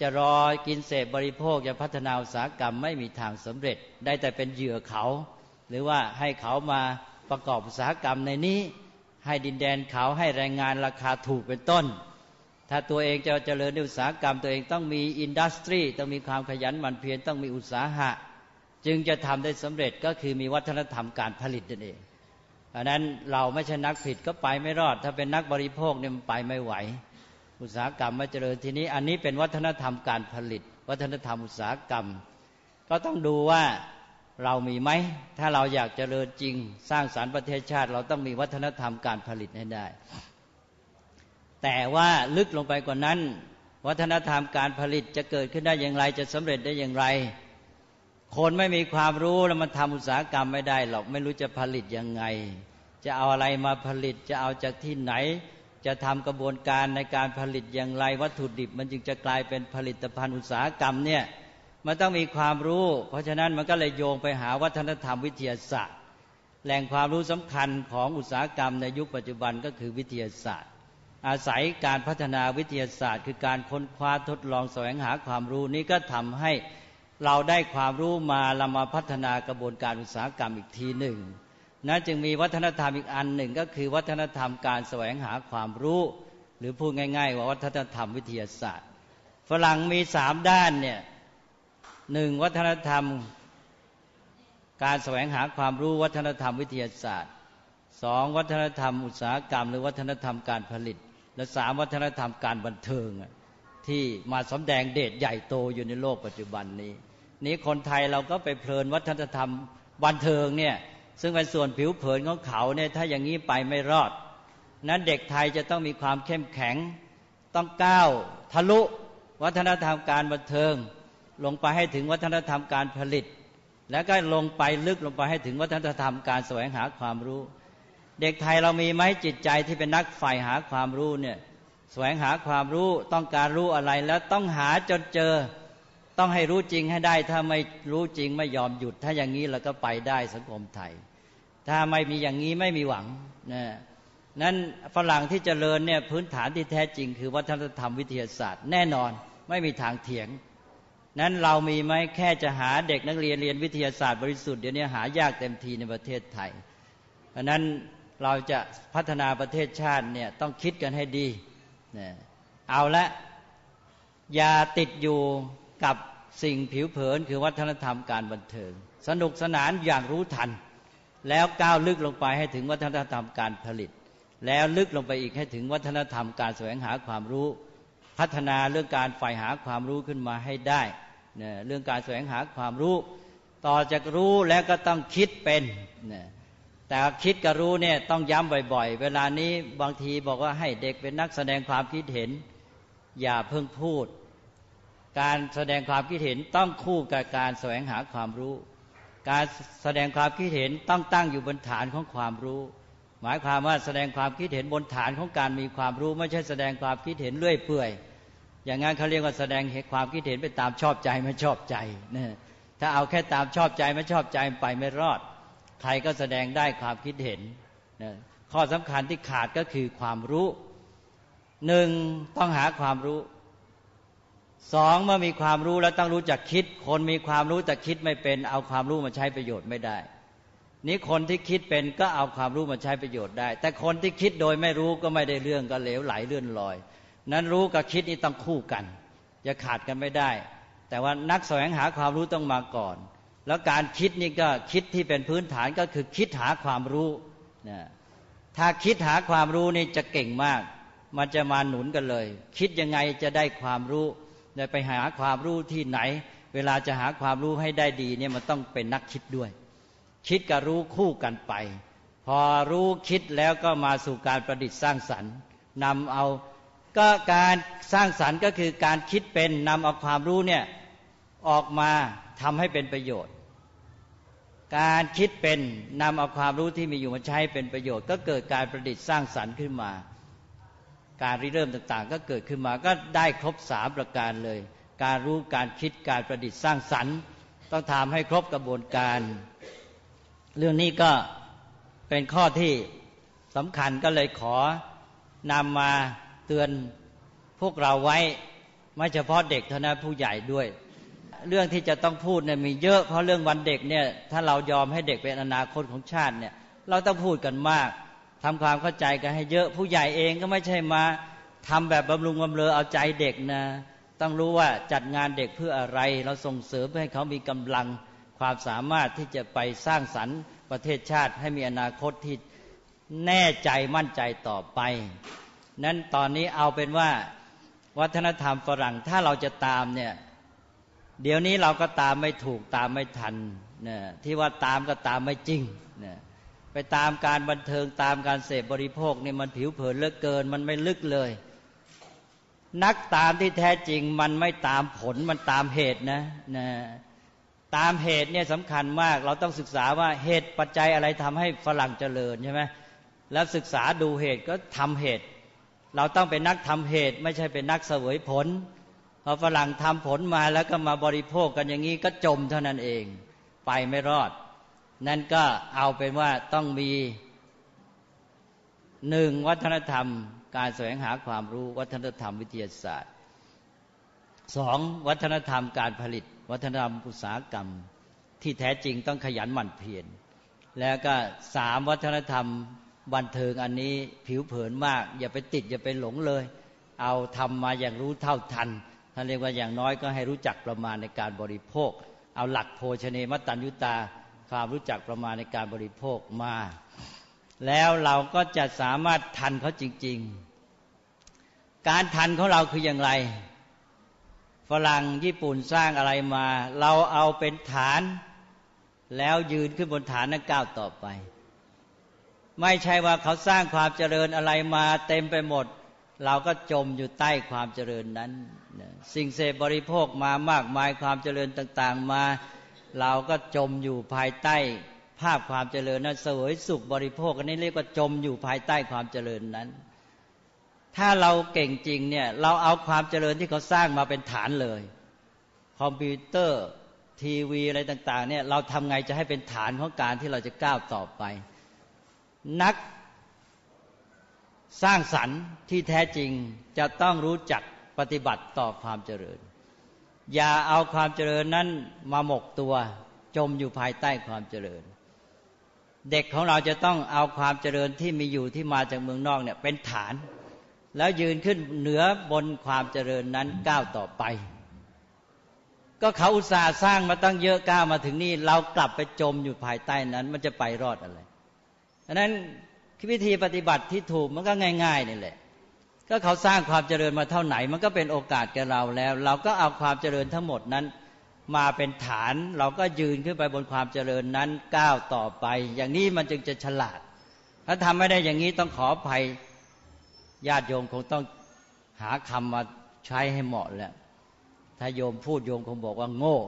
จะรอกินเสพบริโภคจะพัฒนาอุตสาหกรรมไม่มีทางสำเร็จ ได้แต่เป็นเหยื่อเขา หรือว่าให้เขามาประกอบอุตสาหกรรมในนี้ ให้ดินแดนเขาให้แรงงานราคาถูกเป็นต้น ถ้าตัวเองจะเจริญในอุตสาหกรรม ตัวเองต้องมีอินดัสทรีต้องมีความขยันหมั่นเพียรต้องมีอุตสาหะ จึงจะทำได้สำเร็จก็คือมีวัฒนธรรมการผลิตนั่นเองเพราะนั้นเราไม่ใช่นักผิดก็ไปไม่รอด ถ้าเป็นนักบริโภคเนี่ยมันไปไม่ไหว อุตสาหกรรมม่เจริญทีนี้ อันนี้เป็นวัฒนธรรมการผลิต วัฒนธรรมอุตสาหกรรม ก็ต้องดูว่าเรามีไหม ถ้าเราอยากเจริญจริง สร้างสารรค์ประเทศชาติ เราต้องมีวัฒนธรรมการผลิตให้ได้ แต่ว่าลึกลงไปกว่านั้น วัฒนธรรมการผลิตจะเกิดขึ้นได้อย่างไรจะสำเร็จได้อย่างไร คนไม่มีความรู้แล้วมันทำอุตสาหกรรมไม่ได้หรอกไม่รู้จะผลิตยังไง จะเอาอะไรมาผลิตจะเอาจากที่ไหนจจะทำกระบวนการในการผลิตอย่างไร วัตถุดิบมันจึงจะกลายเป็นผลิตภัณฑ์อุตสาหกรรมเนี่ยมันต้องมีความรู้ เพราะฉะนั้นมันก็เลยโยงไปหาวัฒนธรรมวิทยาศาสตร์ แหล่งความรู้สำคัญของอุตสาหกรรมในยุคปัจจุบันก็คือวิทยาศาสตร์ อาศัยการพัฒนาวิทยาศาสตร์ คือการค้นคว้าทดลองแสวงหาความรู้นี้ก็ทำให้เราได้ความรู้มาเรามาพัฒนากระบวนการอุตสาหกรรมอีกทีหนึ่งนั้นจึงมีวัฒนธรรมอีกอันหนึ่งก็คือวัฒนธรรมการแสวงหาความรู้ หรือพูดง่าย ๆ ว่าวัฒนธรรมวิทยาศาสตร์ ฝรั่งมีสามด้านเนี่ยหนึ่งวัฒนธรรม การแสวงหาความรู้วัฒนธรรมวิทยาศาสตร์สองวัฒนธรรมอุตสาหกรรม หรือวัฒนธรรมการผลิต และสามวัฒนธรรมการบันเทิงที่มาสำแดงเดชใหญ่โตอยู่ในโลกปัจจุบันนี้ นี้คนไทยเราก็ไปเพลินวัฒนธรรมบันเทิงเนี่ยซึ่งเป็นส่วนผิวเผินของเขาเนี่ยถ้าอย่างนี้ไปไม่รอด นั้นเด็กไทยจะต้องมีความเข้มแข็ง ต้องก้าวทะลุวัฒนธรรมการบันเทิง ลงไปให้ถึงวัฒนธรรมการผลิต แล้วก็ลงไปลึกลงไปให้ถึงวัฒนธรรมการแสวงหาความรู้ เด็กไทยเรามีไหมจิตใจที่เป็นนักใฝ่หาความรู้เนี่ยแสวงหาความรู้ต้องการรู้อะไรแล้วต้องหาจนเจอ ต้องให้รู้จริงให้ได้ ถ้าไม่รู้จริงไม่ยอมหยุด ถ้าอย่างนี้เราก็ไปได้สังคมไทย ถ้าไม่มีอย่างนี้ไม่มีหวังนะนั้นฝรั่งที่เจริญเนี่ยพื้นฐานที่แท้จริง คือวัฒนธรรมวิทยาศาสตร์ แน่นอนไม่มีทางเถียง นั้นเรามีไหมแค่จะหาเด็กนักเรียนเรียนวิทยาศาสตร์บริสุทธิ์เดี๋ยวนี้หายากเต็มทีในประเทศไทยเพราะนั้น เราจะพัฒนาประเทศชาติเนี่ยต้องคิดกันให้ดีนะเอาละอย่าติดอยู่กับสิ่งผิวเผินคือวัฒนธรรมการบันเทิง สนุกสนานอย่างรู้ทัน แล้วก้าวลึกลงไปให้ถึงวัฒนธรรมการผลิต แล้วลึกลงไปอีกให้ถึงวัฒนธรรมการแสวงหาความรู้ พัฒนาเรื่องการใฝ่หาความรู้ขึ้นมาให้ได้เนี่ยเรื่องการแสวงหาความรู้ ต่อจากรู้แล้วก็ต้องคิดเป็นเนี่ย แต่คิดกับรู้เนี่ยต้องย้ำบ่อยๆ เวลานี้บางทีบอกว่าให้เด็กเป็นนักแสดงความคิดเห็น อย่าเพิ่งพูด การแสดงความคิดเห็นต้องคู่กับการแสวงหาความรู้ การแสดงความคิดเห็นต้องตั้งอยู่บนฐานของความรู้ หมายความว่าแสดงความคิดเห็นบนฐานของการมีความรู้ ไม่ใช่แสดงความคิดเห็นเลื่อยเปื่อย อย่างนั้นเขาเรียกว่าแสดงความคิดเห็นไปตามชอบใจไม่ชอบใจนะถ้าเอาแค่ตามชอบใจไม่ชอบใจไปไม่รอด ใครก็แสดงได้ความคิดเห็นนะข้อสำคัญที่ขาดก็คือความรู้หนึ่งต้องหาความรู้สองเมื่อมีความรู้แล้วต้องรู้จักคิด คนมีความรู้แต่คิดไม่เป็น เอาความรู้มาใช้ประโยชน์ไม่ได้ นี้คนที่คิดเป็นก็เอาความรู้มาใช้ประโยชน์ได้ แต่คนที่คิดโดยไม่รู้ก็ไม่ได้เรื่องก็เหลวไหลเลื่อนลอย นั้นรู้กับคิดนี่ต้องคู่กันจะขาดกันไม่ได้ แต่ว่านักแสวงหาความรู้ต้องมาก่อน แล้วการคิดนี่ก็คิดที่เป็นพื้นฐานก็คือคิดหาความรู้นะถ้าคิดหาความรู้นี่จะเก่งมาก มันจะมาหนุนกันเลย คิดยังไงจะได้ความรู้ได้ไปหาความรู้ที่ไหน เวลาจะหาความรู้ให้ได้ดีเนี่ยมันต้องเป็นนักคิดด้วย คิดกับรู้คู่กันไป พอรู้คิดแล้วก็มาสู่การประดิษฐ์สร้างสรรค์นำเอาก็การสร้างสรรค์ก็คือการคิดเป็นนำเอาความรู้เนี่ย ออกมาทำให้เป็นประโยชน์ การคิดเป็นนำเอาความรู้ที่มีอยู่มาใช้เป็นประโยชน์ ก็เกิดการประดิษฐ์สร้างสรรค์ขึ้นมา การริเริ่มต่างๆ ก็เกิดขึ้นมาก็ได้ครบสามประการเลย การรู้การคิดการประดิษฐ์สร้างสรรค์ ต้องทำให้ครบกระบวนการ เรื่องนี้ก็เป็นข้อที่สำคัญก็เลยขอนำมาเตือนพวกเราไว้ ไม่เฉพาะเด็กเท่านั้นผู้ใหญ่ด้วย เรื่องที่จะต้องพูดเนี่ยมีเยอะเพราะเรื่องวันเด็กเนี่ยถ้าเรายอมให้เด็กเป็นอนาคตของชาติเนี่ยเราต้องพูดกันมากทำความเข้าใจกันให้เยอะผู้ใหญ่เองก็ไม่ใช่มาทำแบบบำรุงบำเรอเอาใจเด็กนะต้องรู้ว่าจัดงานเด็กเพื่ออะไร เราส่งเสริมเพื่อให้เขามีกำลังความสามารถที่จะไปสร้างสรรค์ประเทศชาติให้มีอนาคตที่แน่ใจมั่นใจต่อไป นั้นตอนนี้เอาเป็นว่าวัฒนธรรมฝรั่งถ้าเราจะตามเนี่ย เดี๋ยวนี้เราก็ตามไม่ถูกตามไม่ทันเนี่ยที่ว่าตามก็ตามไม่จริงเนี่ยไปตามการบันเทิงตามการเสพบริโภคนี่มันผิวเผินเหลือเกิน มันไม่ลึกเลย นักตามที่แท้จริงมันไม่ตามผลมันตามเหตุนะนะตามเหตุเนี่ยสำคัญมาก เราต้องศึกษาว่าเหตุปัจจัยอะไรทำให้ฝรั่งเจริญใช่ไหมแล้วศึกษาดูเหตุก็ทำเหตุ เราต้องเป็นนักทำเหตุ ไม่ใช่เป็นนักเสวยผล พอฝรั่งทำผลมาแล้วก็มาบริโภคกันอย่างนี้ก็จมเท่านั้นเอง ไปไม่รอด นั่นก็เอาเป็นว่าต้องมีหนึ่งวัฒนธรรม การแสวงหาความรู้วัฒนธรรมวิทยาศาสตร์สองวัฒนธรรมการผลิต วัฒนธรรมอุตสาหกรรม ที่แท้จริงต้องขยันหมั่นเพียรแล้วก็สามวัฒนธรรมบันเทิงอันนี้ผิวเผินมาก อย่าไปติดอย่าไปหลงเลย เอาทำมาอย่างรู้เท่าทัน ท่านเรียกว่าอย่างน้อยก็ให้รู้จักประมาณในการบริโภค เอาหลักโภชเนมัตตัญญุตา ความรู้จักประมาณในการบริโภคมา แล้วเราก็จะสามารถทันเขาจริง ๆ การทันของเราคืออย่างไร ฝรั่งญี่ปุ่นสร้างอะไรมา เราเอาเป็นฐาน แล้วยืนขึ้นบนฐานนั้นก้าวต่อไป ไม่ใช่ว่าเขาสร้างความเจริญอะไรมาเต็มไปหมด เราก็จมอยู่ใต้ความเจริญนั้น สิ่งเสพบริโภคมามากมายความเจริญต่างๆมา เราก็จมอยู่ภายใต้ภาพความเจริญนั้นเสวยสุขบริโภคอันนี้เรียกว่าจมอยู่ภายใต้ความเจริญนั้น ถ้าเราเก่งจริงเนี่ยเราเอาความเจริญที่เขาสร้างมาเป็นฐานเลย คอมพิวเตอร์ทีวีอะไรต่าง ๆ เนี่ยเราทำไงจะให้เป็นฐานของการที่เราจะก้าวต่อไป นัก สร้างสรรค์ที่แท้จริงจะต้องรู้จักปฏิบัติต่อความเจริญ อย่าเอาความเจริญนั้นมาหมกตัวจมอยู่ภายใต้ความเจริญ เด็กของเราจะต้องเอาความเจริญที่มีอยู่ที่มาจากเมืองนอกเนี่ยเป็นฐาน แล้วยืนขึ้นเหนือบนความเจริญนั้นก้าวต่อไป ก็เขาอุตส่าห์สร้างมาตั้งเยอะก้าวมาถึงนี่เรากลับไปจมอยู่ภายใต้นั้น มันจะไปรอดอะไรดังนั้น วิธีปฏิบัติที่ถูกมันก็ง่ายๆนี่แหละ ก็เขาสร้างความเจริญมาเท่าไหน มันก็เป็นโอกาสแก่เราแล้ว เราก็เอาความเจริญทั้งหมดนั้นมาเป็นฐานเราก็ยืนขึ้นไปบนความเจริญนั้นก้าวต่อไป อย่างนี้มันจึงจะฉลาด ถ้าทำไม่ได้อย่างนี้ต้องขออภัยญาติโยมคงต้องหาคำมาใช้ให้เหมาะแหละถ้าโยมพูดโยมคงบอกว่าโง่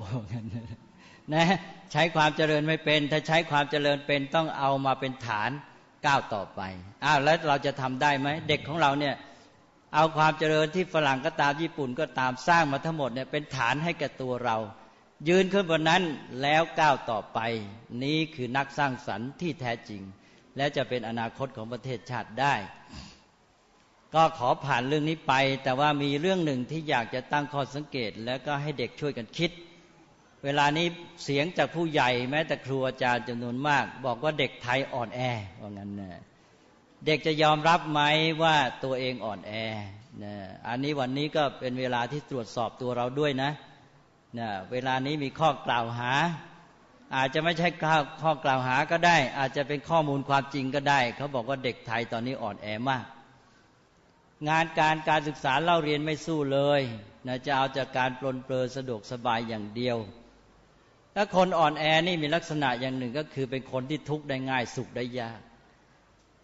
นะใช้ความเจริญไม่เป็น ถ้าใช้ความเจริญเป็นต้องเอามาเป็นฐาน ก้าวต่อไปอ้าวแล้วเราจะทำได้ไหมเด็กของเราเนี่ยเอาความเจริญที่ฝรั่งก็ตามญี่ปุ่นก็ตามสร้างมาทั้งหมดเนี่ยเป็นฐานให้แก่ตัวเรา ยืนขึ้นบนนั้นแล้วก้าวต่อไป นี้คือนักสร้างสรรค์ที่แท้จริง และจะเป็นอนาคตของประเทศชาติได้ ก็ขอผ่านเรื่องนี้ไป แต่ว่ามีเรื่องหนึ่งที่อยากจะตั้งข้อสังเกต แล้วก็ให้เด็กช่วยกันคิด เวลานี้เสียงจากผู้ใหญ่แม้แต่ครูอาจารย์จำนวนมาก บอกว่าเด็กไทยอ่อนแอว่างั้นนะเด็กจะยอมรับไหมว่าตัวเองอ่อนแอนะอันนี้วันนี้ก็เป็นเวลาที่ตรวจสอบตัวเราด้วยนะนะเวลานี้มีข้อกล่าวหา อาจจะไม่ใช่ข้อข้อกล่าวหาก็ได้ อาจจะเป็นข้อมูลความจริงก็ได้ เขาบอกว่าเด็กไทยตอนนี้อ่อนแอมาก งานการการศึกษาเล่าเรียนไม่สู้เลยนะจะเอาจากการปลนเปลือสะดวกสบายอย่างเดียว ถ้าคนอ่อนแอนี่มีลักษณะอย่างหนึ่งก็คือเป็นคนที่ทุกข์ได้ง่ายสุขได้ยาก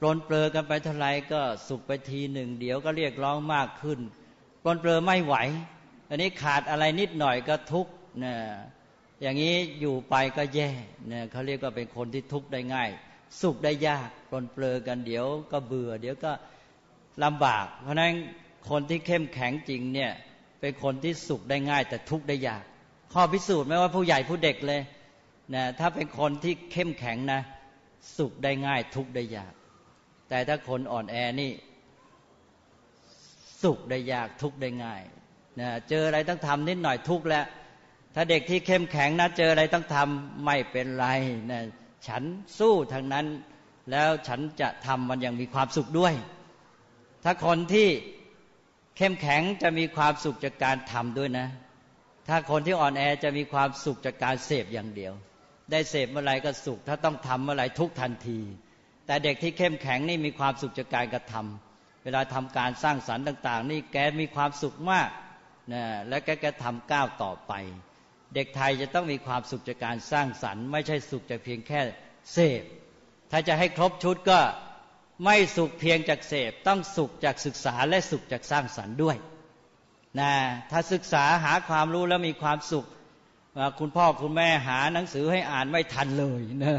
ปลนเปลือกันไปเท่าไรก็สุขไปทีหนึ่ง เดี๋ยวก็เรียกร้องมากขึ้นปลนเปลือไม่ไหว อันนี้ขาดอะไรนิดหน่อยก็ทุกข์นะอย่างนี้อยู่ไปก็แย่เนี่ยเขาเรียกว่าเป็นคนที่ทุกข์ได้ง่าย สุขได้ยากปลนเปลือกันเดี๋ยวก็เบื่อ เดี๋ยวก็ลำบาก เพราะนั้นคนที่เข้มแข็งจริงเนี่ยเป็นคนที่สุขได้ง่าย แต่ทุกข์ได้ยาก ข้อพิสูจน์ไม่ว่าผู้ใหญ่ผู้เด็กเลยนะถ้าเป็นคนที่เข้มแข็งนะ สุขได้ง่ายทุกได้ยาก แต่ถ้าคนอ่อนแอนี่ สุขได้ยากทุกได้ง่ายนะเจออะไรต้องทำนิดหน่อยทุกแล้วถ้าเด็กที่เข้มแข็งนะเจออะไรต้องทำไม่เป็นไรนะฉันสู้ทางนั้น แล้วฉันจะทำมันอยังมีความสุขด้วย ถ้าคนที่เข้มแข็งจะมีความสุขจากการทำด้วยนะ ถ้าคนที่อ่อนแอจะมีความสุขจากการเสพอย่างเดียว ได้เสพเมื่อไรก็สุข ถ้าต้องทำเมื่อไรทุกทันที แต่เด็กที่เข้มแข็งนี่มีความสุขจากการกระทำเวลาทำการสร้างสรรค์ต่าง ๆ นี่แกมีความสุขมากนะและแกแกทำก้าวต่อไป เด็กไทยจะต้องมีความสุขจากการสร้างสรรค์ ไม่ใช่สุขจากเพียงแค่เสพ ถ้าจะให้ครบชุดก็ไม่สุขเพียงจากเสพ ต้องสุขจากศึกษาและสุขจากสร้างสรรค์ด้วย นะถ้าศึกษาหาความรู้แล้วมีความสุข คุณพ่อคุณแม่หาหนังสือให้อ่านไม่ทันเลยนะ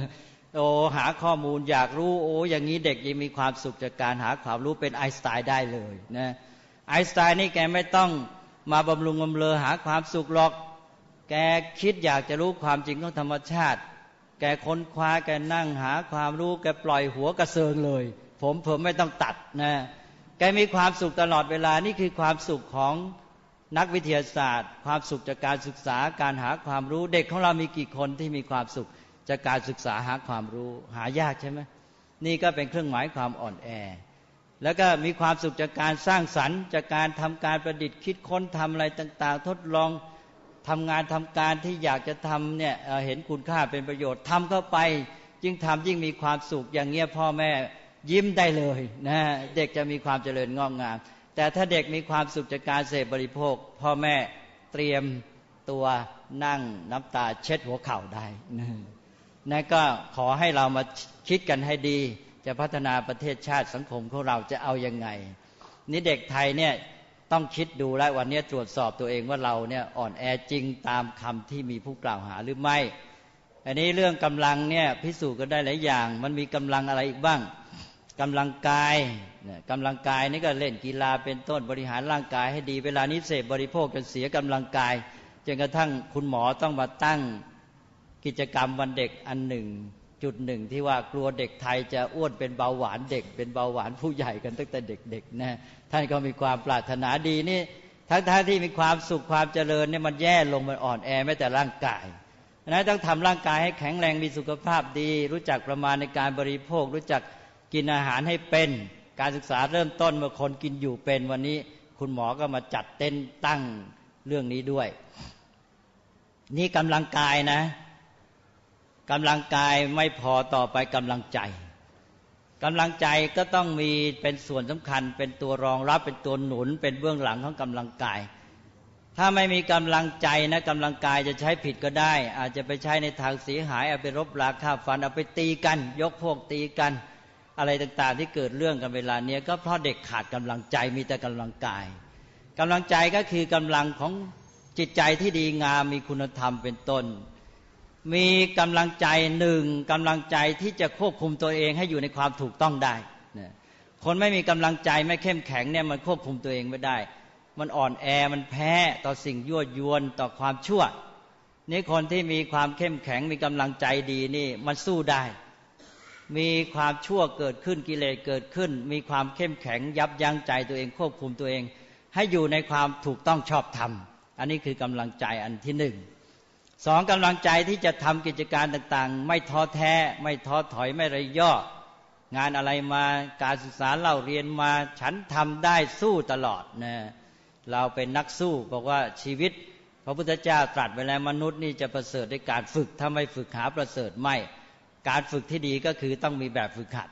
โอ้หาข้อมูลอยากรู้โอ้อย่างนี้เด็กยังมีความสุขจากการหาความรู้เป็นไอสไตน์ได้เลยนะไอสไตน์นี่แกไม่ต้องมาบำรุงบำเรอหาความสุขหรอก แกคิดอยากจะรู้ความจริงของธรรมชาติ แกค้นคว้าแกนั่งหาความรู้แกปล่อยหัวกระเซิงเลย ผมผมไม่ต้องตัดนะแกมีความสุขตลอดเวลานี่คือความสุขของ นักวิทยาศาสตร์ ความสุขจากการศึกษาการหาความรู้ เด็กของเรามีกี่คนที่มีความสุขจากการศึกษาหาความรู้ หายากใช่ไหมนี่ก็เป็นเครื่องหมายความอ่อนแอ แล้วก็มีความสุขจากการสร้างสรรค์ จากการทำการประดิษฐ์คิดค้นทำอะไรต่างๆ ทดลองทำงานทำการที่อยากจะทำเนี่ยเห็นคุณค่าเป็นประโยชน์ทำเข้าไปยิ่งทำยิ่งมีความสุขอย่างเงี้ยพ่อแม่ยิ้มได้เลยนะเด็กจะมีความเจริญงอกงาม แต่ถ้าเด็กมีความสุขจากการเสพบริโภค พ่อแม่เตรียมตัวนั่งน้ำตาเช็ดหัวเข่าได้นะนั่นก็ขอให้เรามาคิดกันให้ดี จะพัฒนาประเทศชาติสังคมของเราจะเอายังไง นี่เด็กไทยเนี่ยต้องคิดดูแล้ววันนี้ตรวจสอบตัวเองว่าเราเนี่ยอ่อนแอจริงตามคำที่มีผู้กล่าวหาหรือไม่ อันนี้เรื่องกำลังเนี่ยพิสูจน์กันได้หลายอย่าง มันมีกำลังอะไรอีกบ้าง กำลังกายกำลังกายนี่ก็เล่นกีฬาเป็นต้นบริหารร่างกายให้ดี เวลานี้เสพบริโภคจนเสียกำลังกายจนกระทั่งคุณหมอต้องมาตั้งกิจกรรมวันเด็กอันหนึ่ง จุดหนึ่งที่ว่ากลัวเด็กไทยจะอ้วนเป็นเบาหวานเด็ก เป็นเบาหวานผู้ใหญ่กันตั้งแต่เด็กๆนะท่านก็มีความปรารถนาดีนี่ทั้งท่าที่มีความสุขความเจริญเนี่ยมันแย่ลงมันอ่อนแอแม้แต่ร่างกายนะต้องทำร่างกายให้แข็งแรงมีสุขภาพดี รู้จักประมาณในการบริโภค รู้จัก กินอาหารให้เป็น การศึกษาเริ่มต้นเมื่อคนกินอยู่เป็นวันนี้คุณหมอก็มาจัดเต้นตั้งเรื่องนี้ด้วย นี่กำลังกายนะกำลังกายไม่พอต่อไปกำลังใจกำลังใจก็ต้องมีเป็นส่วนสำคัญ เป็นตัวรองรับเป็นตัวหนุน เป็นเบื้องหลังของกำลังกาย ถ้าไม่มีกำลังใจนะกำลังกายจะใช้ผิดก็ได้ อาจจะไปใช้ในทางเสียหายเอาไปรบราฆ่าฟันเอาไปตีกัน ยกพวกตีกัน อะไรต่างๆ ที่เกิดเรื่องกันเวลาเนี้ยก็เพราะเด็กขาดกำลังใจมีแต่กำลังกายกำลังใจก็คือกำลังของจิตใจที่ดีงามมีคุณธรรมเป็นต้น มีกำลังใจหนึ่งกำลังใจที่จะควบคุมตัวเองให้อยู่ในความถูกต้องได้นะคนไม่มีกำลังใจไม่เข้มแข็งเนี่ยมันควบคุมตัวเองไม่ได้ มันอ่อนแอมันแพ้ต่อสิ่งยั่วยวนต่อความชั่วนี่คนที่มีความเข้มแข็งมีกำลังใจดีนี่มันสู้ได้ มีความชั่วเกิดขึ้นกิเลสเกิดขึ้น มีความเข้มแข็งยับยั้งใจตัวเองควบคุมตัวเอง ให้อยู่ในความถูกต้องชอบธรรม อันนี้คือกำลังใจอันที่หนึ่งสองกำลังใจที่จะทำกิจการต่างๆ ไม่ท้อแท้ ไม่ท้อถอยไม่ระย่องานอะไรมาการศึกษาเล่าเรียนมาฉันทำได้สู้ตลอดนะเราเป็นนักสู้บอกว่าชีวิต พระพุทธเจ้าตรัสไว้แล้วมนุษย์นี่จะประเสริฐด้วยการฝึกถ้าไม่ฝึกหาประเสริฐไม่ การฝึกที่ดีก็คือต้องมีแบบฝึกหัด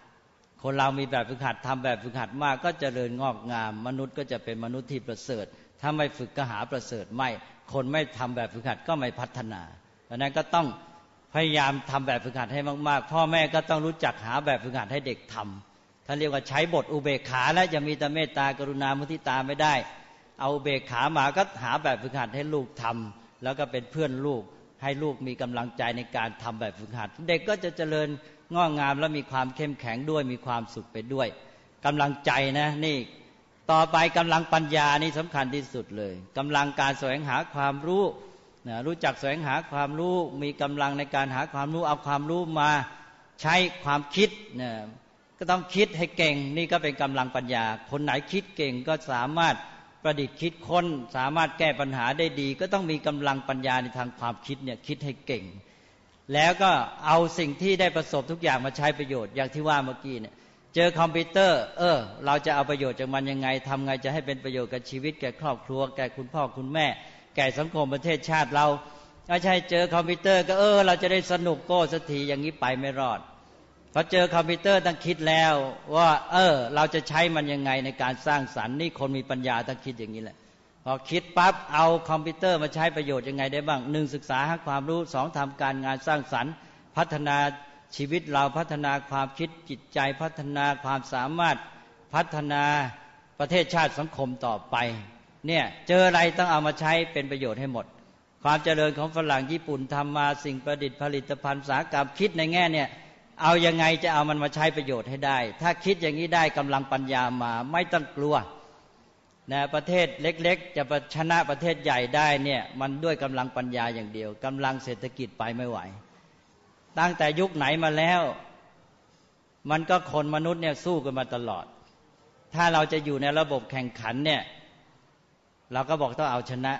คนเรามีแบบฝึกหัดทำแบบฝึกหัดมากก็จเจริญงอกงาม มนุษย์ก็จะเป็นมนุษย์ที่ประเสริฐ ถ้าไม่ฝึกก็หาประเสริฐไม่ คนไม่ทำแบบฝึกหัดก็ไม่พัฒนาดังนั้นก็ต้องพยายามทำแบบฝึกหัดให้มาก ๆ พ่อแม่ก็ต้องรู้จักหาแบบฝึกหัดให้เด็กทำท่านเรียกว่าใช้บทอุเบกขาและจะมีแต่เมตตากรุณามุทิตาไม่ได้ เอาอุเบกขามาก็หาแบบฝึกหัดให้ลูกทำแล้วก็เป็นเพื่อนลูก ให้ลูกมีกำลังใจในการทำแบบฝึกหัด เด็กก็จะเจริญงอกงามและมีความเข้มแข็งด้วยมีความสุขไปด้วยกำลังใจนะนี่ต่อไปกำลังปัญญานี่สำคัญที่สุดเลยกำลังการแสวงหาความรู้นะรู้จักแสวงหาความรู้มีกำลังในการหาความรู้เอาความรู้มาใช้ความคิดนะก็ต้องคิดให้เก่ง นี่ก็เป็นกำลังปัญญา คนไหนคิดเก่งก็สามารถ ประดิษฐ์คิดค้นสามารถแก้ปัญหาได้ดี ก็ต้องมีกำลังปัญญาในทางความคิดเนี่ยคิดให้เก่ง แล้วก็เอาสิ่งที่ได้ประสบทุกอย่างมาใช้ประโยชน์อย่างที่ว่าเมื่อกี้เนี่ยเจอคอมพิวเตอร์ เออ เราจะเอาประโยชน์จากมันยังไงทำไงจะให้เป็นประโยชน์กับชีวิตแก่ครอบครัว แก่คุณพ่อคุณแม่ แก่สังคมประเทศชาติเราไม่ใช่เจอคอมพิวเตอร์ ก็เออ เราจะได้สนุกโก้สักทีอย่างนี้ไปไม่รอด พอเจอคอมพิวเตอร์ต้องคิดแล้วว่า เออ เราจะใช้มันยังไงในการสร้างสรรค์นี่คนมีปัญญาต้องคิดอย่างนี้แหละพอคิดปั๊บเอาคอมพิวเตอร์มาใช้ประโยชน์ยังไงได้บ้างหนึ่งศึกษาหาความรู้สองทำการงานสร้างสรรค์ พัฒนาชีวิตเราพัฒนาความคิดจิตใจพัฒนาความสามารถพัฒนาประเทศชาติสังคมต่อไป เนี่ยเจออะไรต้องเอามาใช้เป็นประโยชน์ให้หมด ความเจริญของฝรั่งญี่ปุ่นทำมาสิ่งประดิษฐ์ผลิตภัณฑ์สาหกรรมคิดในแง่เนี่ย เอายังไงจะเอามันมาใช้ประโยชน์ให้ได้ ถ้าคิดอย่างนี้ได้กำลังปัญญามาไม่ต้องกลัวนะประเทศเล็ก ๆ จะชนะประเทศใหญ่ได้เนี่ยมันด้วยกำลังปัญญาอย่างเดียวกำลังเศรษฐกิจไปไม่ไหว ตั้งแต่ยุคไหนมาแล้ว มันก็คนมนุษย์เนี่ยสู้กันมาตลอด ถ้าเราจะอยู่ในระบบแข่งขันเนี่ยเราก็บอกต้องเอาชนะ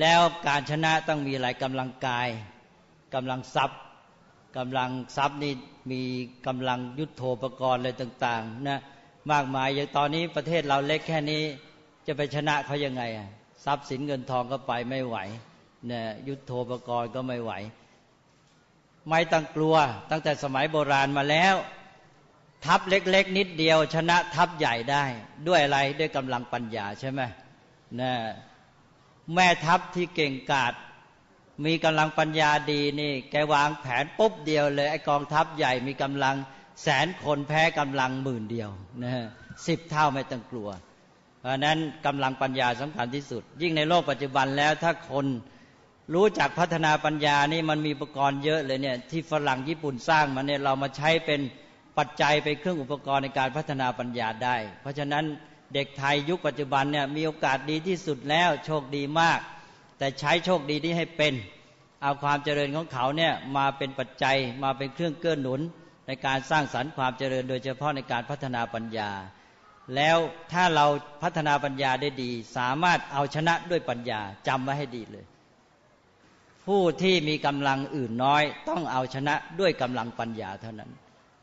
แล้วการชนะต้องมีอะไรกำลังกายกำลังทรัพย์ กำลังทรัพย์นี่มีกำลังยุทโธปกรณ์อะไรต่างๆนะมากมายอย่างตอนนี้ประเทศเราเล็กแค่นี้ จะไปชนะเขายังไงอะทรัพย์สินเงินทองก็ไปไม่ไหวนี่ยยุทโธปกรณ์ก็ไม่ไหว ไม่ต้องกลัว ตั้งแต่สมัยโบราณมาแล้ว ทัพเล็ก ๆ นิดเดียว ชนะทัพใหญ่ได้ ด้วยอะไรด้วยกำลังปัญญาใช่ไหมนะแม่ทัพที่เก่งกาจ มีกำลังปัญญาดีนี่ แกวางแผนปุ๊บเดียวเลยไอกองทัพใหญ่มีกำลังแสนคนแพ้กำลังหมื่นเดียวนะฮะสิบเท่าไม่ต้องกลัว เพราะนั้นกำลังปัญญาสำคัญที่สุด ยิ่งในโลกปัจจุบันแล้วถ้าคนรู้จักพัฒนาปัญญานี่มันมีอุปกรณ์เยอะเลยเนี่ยที่ฝรั่งญี่ปุ่นสร้างมาเนี่ยเรามาใช้เป็นปัจจัยเป็นเครื่องอุปกรณ์ในการพัฒนาปัญญาได้ เพราะฉะนั้นเด็กไทยยุคปัจจุบันเนี่ยมีโอกาสดีที่สุดแล้วโชคดีมาก แต่ใช้โชคดีนี้ให้เป็น เอาความเจริญของเขาเนี่ยมาเป็นปัจจัยมาเป็นเครื่องเกื้อหนุน ในการสร้างสรรค์ความเจริญโดยเฉพาะในการพัฒนาปัญญา แล้วถ้าเราพัฒนาปัญญาได้ดี สามารถเอาชนะด้วยปัญญาจำไว้ให้ดีเลย ผู้ที่มีกำลังอื่นน้อย ต้องเอาชนะด้วยกำลังปัญญาเท่านั้น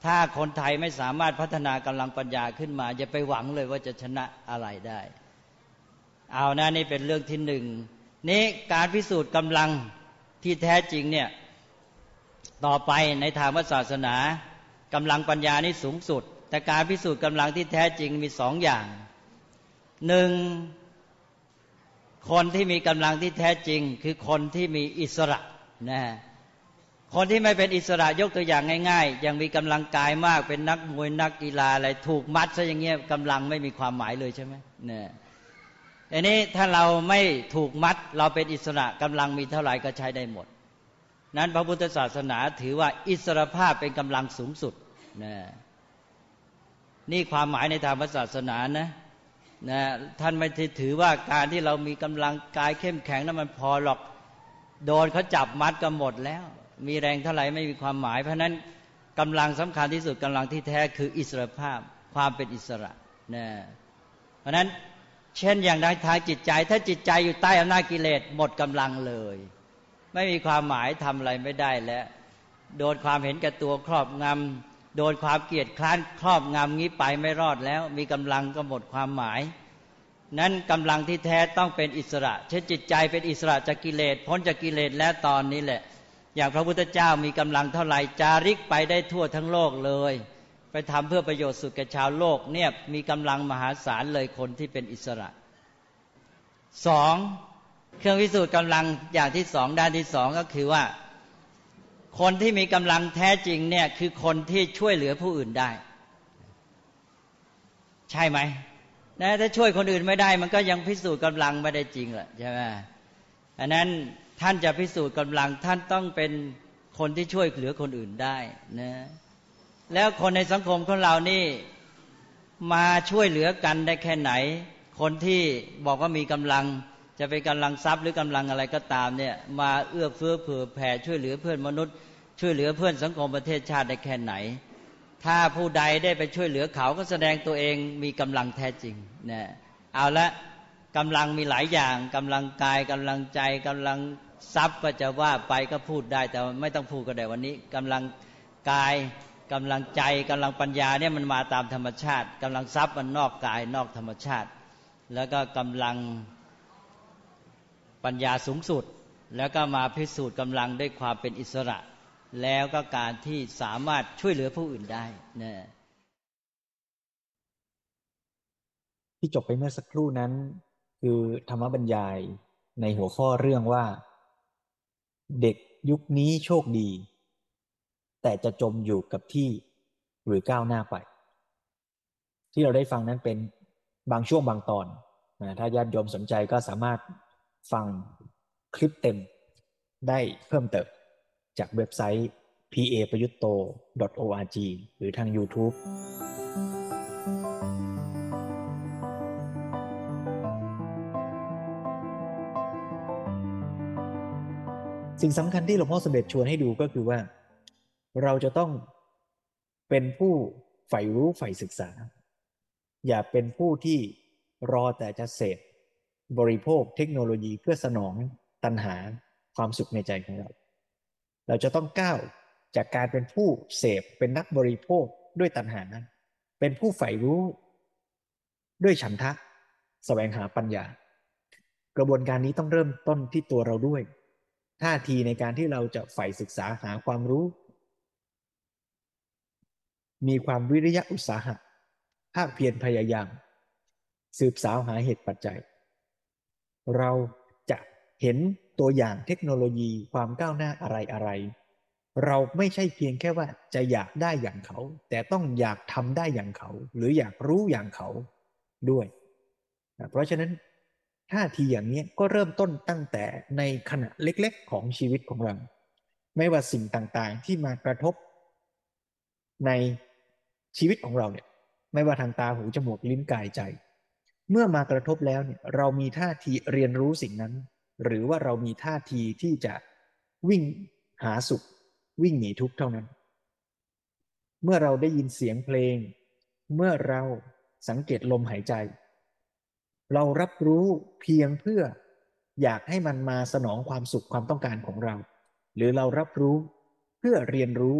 ถ้าคนไทยไม่สามารถพัฒนากำลังปัญญาขึ้นมาจะไปหวังเลยว่าจะชนะอะไรได้ เอานะนี่เป็นเรื่องที่หนึ่ง นี้การพิสูจน์กำลังที่แท้จริงเนี่ยต่อไปในทางวัศาสนากำลังปัญญานี่สูงสุด แต่การพิสูจน์กำลังที่แท้จริงมีสองอย่างหนึ่งคนที่มีกำลังที่แท้จริง คือคนที่มีอิสระนะคนที่ไม่เป็นอิสระยกตัวอย่างง่ายๆยังมีกำลังกายมากเป็นนักมวยนักกีฬาอะไรถูกมัดซะอย่างเงี้ยกำลังไม่มีความหมายเลยใช่ไหมเนี่ย อันนี้ถ้าเราไม่ถูกมัดเราเป็นอิสระกำลังมีเท่าไหร่ก็ใช้ได้หมด นั้นพระพุทธศาสนาถือว่าอิสรภาพเป็นกำลังสูงสุดนะนี่ความหมายในทางศาสนานะนะท่านไม่ถือว่าการที่เรามีกำลังกายเข้มแข็งนั้นมันพอหรอกโดนเขาจับมัดก็หมดแล้ว มีแรงเท่าไหร่ไม่มีความหมาย เพราะนั้นกำลังสำคัญที่สุดกำลังที่แท้คืออิสรภาพความเป็นอิสระนะเพราะนั้น เช่นอย่างในทางจิตใจ ถ้าจิตใจอยู่ใต้อำนาจกิเลสหมดกำลังเลย ไม่มีความหมายทำอะไรไม่ได้แล้ว โดนความเห็นแก่ตัวครอบงำโดนความเกลียดคร้านครอบงำงี้ไปไม่รอดแล้ว มีกำลังก็หมดความหมาย นั้นกำลังที่แท้ต้องเป็นอิสระ เช่นจิตใจเป็นอิสระจากกิเลสพ้นจากกิเลสแล้วตอนนี้แหละ อย่างพระพุทธเจ้ามีกำลังเท่าไหร่จาริกไปได้ทั่วทั้งโลกเลย ไปทำเพื่อประโยชน์สุดแก่ชาวโลกเนี่ยมีกำลังมหาศาลเลยคนที่เป็นอิสระสองเครื่องพิสูจน์กำลังอย่างที่สองด้านที่สองก็คือว่า คนที่มีกำลังแท้จริงเนี่ยคือคนที่ช่วยเหลือผู้อื่นได้ ใช่ไหมนะถ้าช่วยคนอื่นไม่ได้ มันก็ยังพิสูจน์กำลังไม่ได้จริงแหละใช่ไหมอันนั้นท่านจะพิสูจน์กำลังท่านต้องเป็นคนที่ช่วยเหลือคนอื่นได้นะ แล้วคนในสังคมของเรานี่มาช่วยเหลือกันได้แค่ไหน คนที่บอกว่ามีกำลังจะเป็นกำลังทรัพย์หรือกำลังอะไรก็ตามเนี่ยมาเอื้อเฟื้อเผื่อแผ่ช่วยเหลือเพื่อนมนุษย์ ช่วยเหลือเพื่อนสังคมประเทศชาติได้แค่ไหน ถ้าผู้ใดได้ไปช่วยเหลือเขาก็แสดงตัวเองมีกำลังแท้จริงเนี่ยเอาละกำลังมีหลายอย่างกำลังกายกำลังใจกำลังทรัพย์ก็จะว่าไปก็พูดได้แต่ไม่ต้องพูดก็ได้วันนี้กำลังกาย กำลังใจกำลังปัญญาเนี่ยมันมาตามธรรมชาติกำลังทรัพย์มันนอกกายนอกธรรมชาติ แล้วก็กำลังปัญญาสูงสุด แล้วก็มาพิสูจน์กำลังด้วยความเป็นอิสระ แล้วก็การที่สามารถช่วยเหลือผู้อื่นได้นะที่จบไปเมื่อสักครู่นั้น คือธรรมบรรยายในหัวข้อเรื่องว่า เด็กยุคนี้โชคดี แต่จะจมอยู่กับที่หรือก้าวหน้าไป ที่เราได้ฟังนั้นเป็นบางช่วงบางตอนนะถ้าญาติโยมสนใจก็สามารถฟังคลิปเต็มได้เพิ่มเติมจากเว็บไซต์ pa ประยุตโต .org หรือทาง YouTube สิ่งสำคัญที่หลวงพ่อสมเด็จชวนให้ดูก็คือว่า เราจะต้องเป็นผู้ใฝ่รู้ใฝ่ศึกษา อย่าเป็นผู้ที่รอแต่จะเสพบริโภคเทคโนโลยีเพื่อสนองตัณหาความสุขในใจของเรา เราจะต้องก้าวจากการเป็นผู้เสพเป็นนักบริโภคด้วยตัณหานั้น เป็นผู้ใฝ่รู้ ด้วยฉันทะแสวงหาปัญญา กระบวนการนี้ต้องเริ่มต้นที่ตัวเราด้วย ท่าทีในการที่เราจะใฝ่ศึกษาหาความรู้ มีความวิริยะอุตสาหะภาคเพียรพยายาม สืบสาวหาเหตุปัจจัย เราจะเห็นตัวอย่างเทคโนโลยีความก้าวหน้าอะไรอะไร เราไม่ใช่เพียงแค่ว่าจะอยากได้อย่างเขา แต่ต้องอยากทำได้อย่างเขา หรืออยากรู้อย่างเขาด้วย เพราะฉะนั้นท่าทีอย่างนี้ก็เริ่มต้นตั้งแต่ในขณะเล็กๆ ของชีวิตของเรา ไม่ว่าสิ่งต่างๆที่มากระทบ ใน ชีวิตของเราเนี่ยไม่ว่าทางตาหูจมูกลิ้นกายใจ เมื่อมากระทบแล้วเนี่ยเรามีท่าทีเรียนรู้สิ่งนั้น หรือว่าเรามีท่าทีที่จะวิ่งหาสุข วิ่งหนีทุกข์เท่านั้น เมื่อเราได้ยินเสียงเพลง เมื่อเราสังเกตลมหายใจ เรารับรู้เพียงเพื่ออยากให้มันมาสนองความสุขความต้องการของเรา หรือเรารับรู้เพื่อเรียนรู้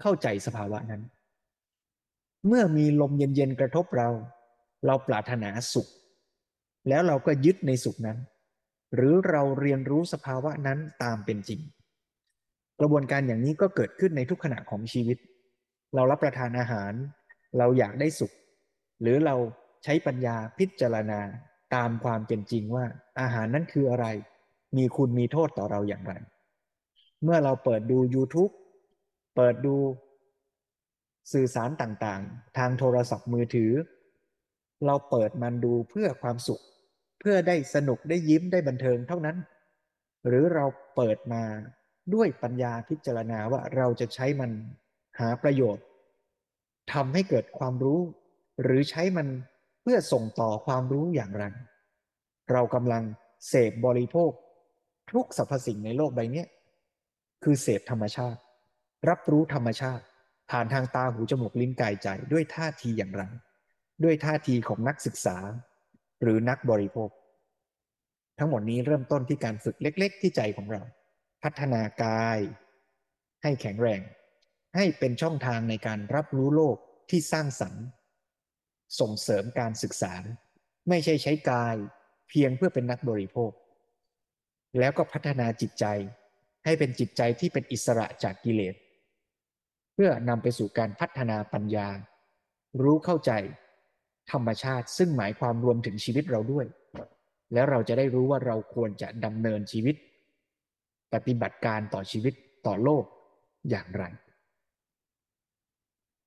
เข้าใจสภาวะนั้น เมื่อมีลมเย็นๆกระทบเรา เราปรารถนาสุข แล้วเราก็ยึดในสุขนั้น หรือเราเรียนรู้สภาวะนั้นตามเป็นจริง กระบวนการอย่างนี้ก็เกิดขึ้นในทุกขณะของชีวิต เรารับประทานอาหาร เราอยากได้สุข หรือเราใช้ปัญญาพิจารณาตามความเป็นจริงว่า อาหารนั้นคืออะไร มีคุณมีโทษต่อเราอย่างไร เมื่อเราเปิดดู YouTube เปิดดู สื่อสารต่างๆ ทางโทรศัพท์มือถือ เราเปิดมันดูเพื่อความสุข เพื่อได้สนุกได้ยิ้มได้บันเทิงเท่านั้น หรือเราเปิดมาด้วยปัญญาพิจารณาว่าเราจะใช้มันหาประโยชน์ทำให้เกิดความรู้ หรือใช้มันเพื่อส่งต่อความรู้อย่างไร เรากำลังเสพบริโภค ทุกสรรพสิ่งในโลกใบนี้คือเสพธรรมชาติ รับรู้ธรรมชาติ ผ่านทางตาหูจมูกลิ้นกายใจด้วยท่าทีอย่างไร ด้วยท่าทีของนักศึกษา หรือนักบริโภค ทั้งหมดนี้เริ่มต้นที่การฝึกเล็ก ๆ ที่ใจของเรา พัฒนากาย ให้แข็งแรง ให้เป็นช่องทางในการรับรู้โลกที่สร้างสรรค์ส่งเสริมการศึกษา ไม่ใช่ใช้กาย เพียงเพื่อเป็นนักบริโภค แล้วก็พัฒนาจิตใจ ให้เป็นจิตใจที่เป็นอิสระจากกิเลส เพื่อนำไปสู่การพัฒนาปัญญา รู้เข้าใจ ธรรมชาติซึ่งหมายความรวมถึงชีวิตเราด้วย แล้วเราจะได้รู้ว่าเราควรจะดำเนินชีวิต ปฏิบัติการต่อชีวิตต่อโลกอย่างไร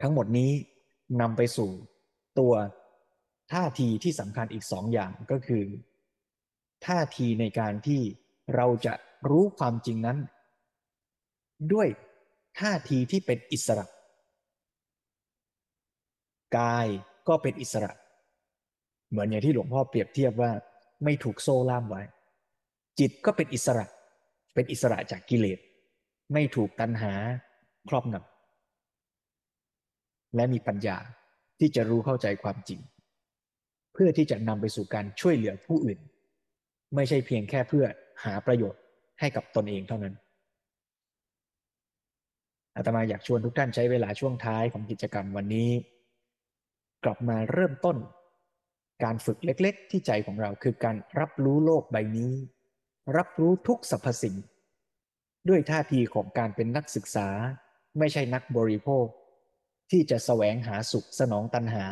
ทั้งหมดนี้นำไปสู่ตัวท่าทีที่สำคัญอีกสองอย่างก็คือ ท่าทีในการที่เราจะรู้ความจริงนั้น ด้วย ท่าทีที่เป็นอิสระ กายก็เป็นอิสระ เหมือนอย่างที่หลวงพ่อเปรียบเทียบว่า ไม่ถูกโซ่ล่ามไว้ จิตก็เป็นอิสระ เป็นอิสระจากกิเลส ไม่ถูกตัณหาครอบงำและมีปัญญาที่จะรู้เข้าใจความจริง เพื่อที่จะนำไปสู่การช่วยเหลือผู้อื่น ไม่ใช่เพียงแค่เพื่อหาประโยชน์ให้กับตนเองเท่านั้น อาตมาอยากชวนทุกท่านใช้เวลาช่วงท้ายของกิจกรรมวันนี้ กลับมาเริ่มต้น การฝึกเล็กๆ ที่ใจของเราคือการรับรู้โลกใบนี้ รับรู้ทุกสรรพสิ่ง ด้วยท่าทีของการเป็นนักศึกษา ไม่ใช่นักบริโภค ที่จะแสวงหาสุขสนองตัณหา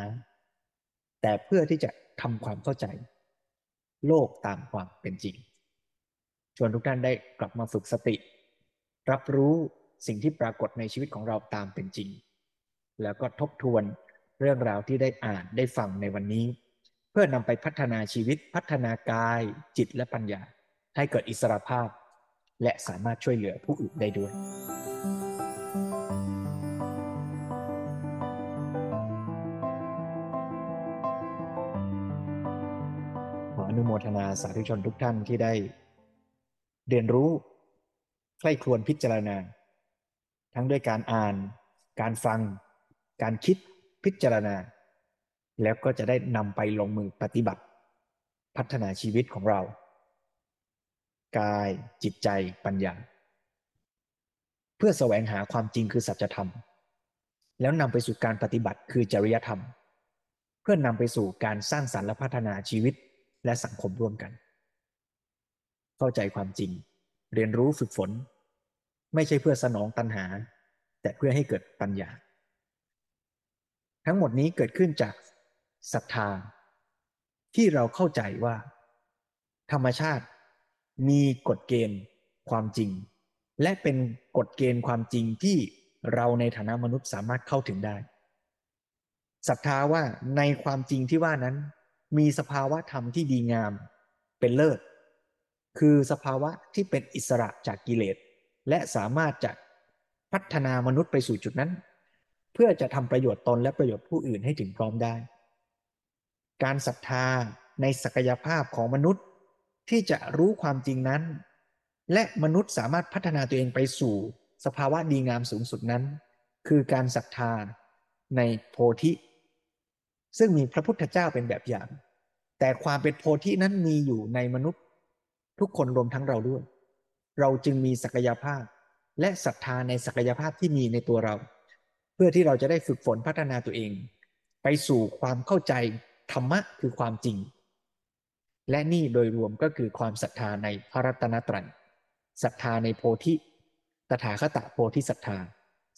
แต่เพื่อที่จะทำความเข้าใจ โลกตามความเป็นจริง ชวนทุกท่านได้กลับมาฝึกสติ รับรู้ สิ่งที่ปรากฏในชีวิตของเราตามเป็นจริง แล้วก็ทบทวนเรื่องราวที่ได้อ่านได้ฟังในวันนี้ เพื่อนำไปพัฒนาชีวิตพัฒนากาย จิตและปัญญา ให้เกิดอิสรภาพ และสามารถช่วยเหลือผู้อื่นได้ด้วยอนุโมทนาสาธุชนทุกท่านที่ได้ เรียนรู้ ใคร่ครวญพิจารณา ทั้งด้วยการอ่าน การฟัง การคิดพิจารณา แล้วก็จะได้นำไปลงมือปฏิบัติ พัฒนาชีวิตของเรา กายจิตใจปัญญา เพื่อแสวงหาความจริงคือสัจธรรม แล้วนำไปสู่การปฏิบัติคือจริยธรรม เพื่อนำไปสู่การสร้างสรรค์และพัฒนาชีวิตและสังคมร่วมกัน เข้าใจความจริง เรียนรู้ฝึกฝน ไม่ใช่เพื่อสนองตัณหา แต่เพื่อให้เกิดปัญญา ทั้งหมดนี้เกิดขึ้นจากศรัทธา ที่เราเข้าใจว่า ธรรมชาติมีกฎเกณฑ์ความจริง และเป็นกฎเกณฑ์ความจริงที่เราในฐานะมนุษย์สามารถเข้าถึงได้ศรัทธาว่าในความจริงที่ว่านั้น มีสภาวะธรรมที่ดีงามเป็นเลิศ คือสภาวะที่เป็นอิสระจากกิเลส และสามารถจะพัฒนามนุษย์ไปสู่จุดนั้น เพื่อจะทำประโยชน์ตนและประโยชน์ผู้อื่นให้ถึงพร้อมได้ การศรัทธาในศักยภาพของมนุษย์ที่จะรู้ความจริงนั้น และมนุษย์สามารถพัฒนาตัวเองไปสู่ สภาวะดีงามสูงสุดนั้น คือการศรัทธาในโพธิ ซึ่งมีพระพุทธเจ้าเป็นแบบอย่าง แต่ความเป็นโพธินั้นมีอยู่ในมนุษย์ ทุกคนรวมทั้งเราด้วย เราจึงมีศักยภาพ และศรัทธาในศักยภาพที่มีในตัวเรา เพื่อที่เราจะได้ฝึกฝนพัฒนาตัวเอง ไปสู่ความเข้าใจธรรมะคือความจริง และนี่โดยรวมก็คือความศรัทธาในพระรัตนตรัยศรัทธาในโพธิตถาคตโพธิศรัทธา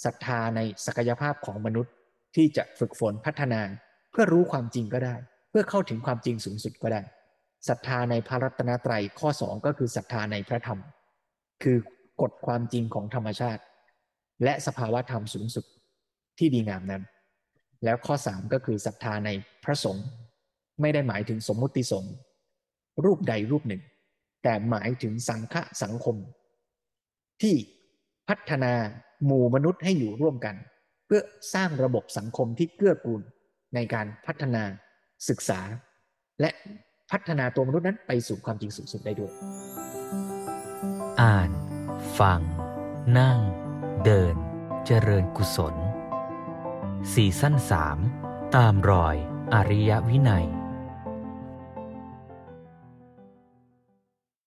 ศรัทธาในศักยภาพของมนุษย์ที่จะฝึกฝนพัฒนา เพื่อรู้ความจริงก็ได้ เพื่อเข้าถึงความจริงสูงสุดก็ได้ศรัทธาในพระรัตนตรัยข้อสองก็คือศรัทธาในพระธรรม คือกฎความจริงของธรรมชาติ และสภาวะธรรมสูงสุดที่ดีงามนั้น แล้วข้อสามก็คือศรัทธาในพระสงฆ์ไม่ได้หมายถึงสมมุติสงฆ์รูปใดรูปหนึ่ง แต่หมายถึงสังฆสังคม ที่พัฒนาหมู่มนุษย์ให้อยู่ร่วมกัน เพื่อสร้างระบบสังคมที่เกื้อกูลในการพัฒนาศึกษา และพัฒนาตัวมนุษย์นั้นไปสู่ความจริงสูงสุดได้ด้วย อ่าน ฟัง นั่ง เดิน เจริญกุศล สี่สั้นสามตามรอยอริยวินัย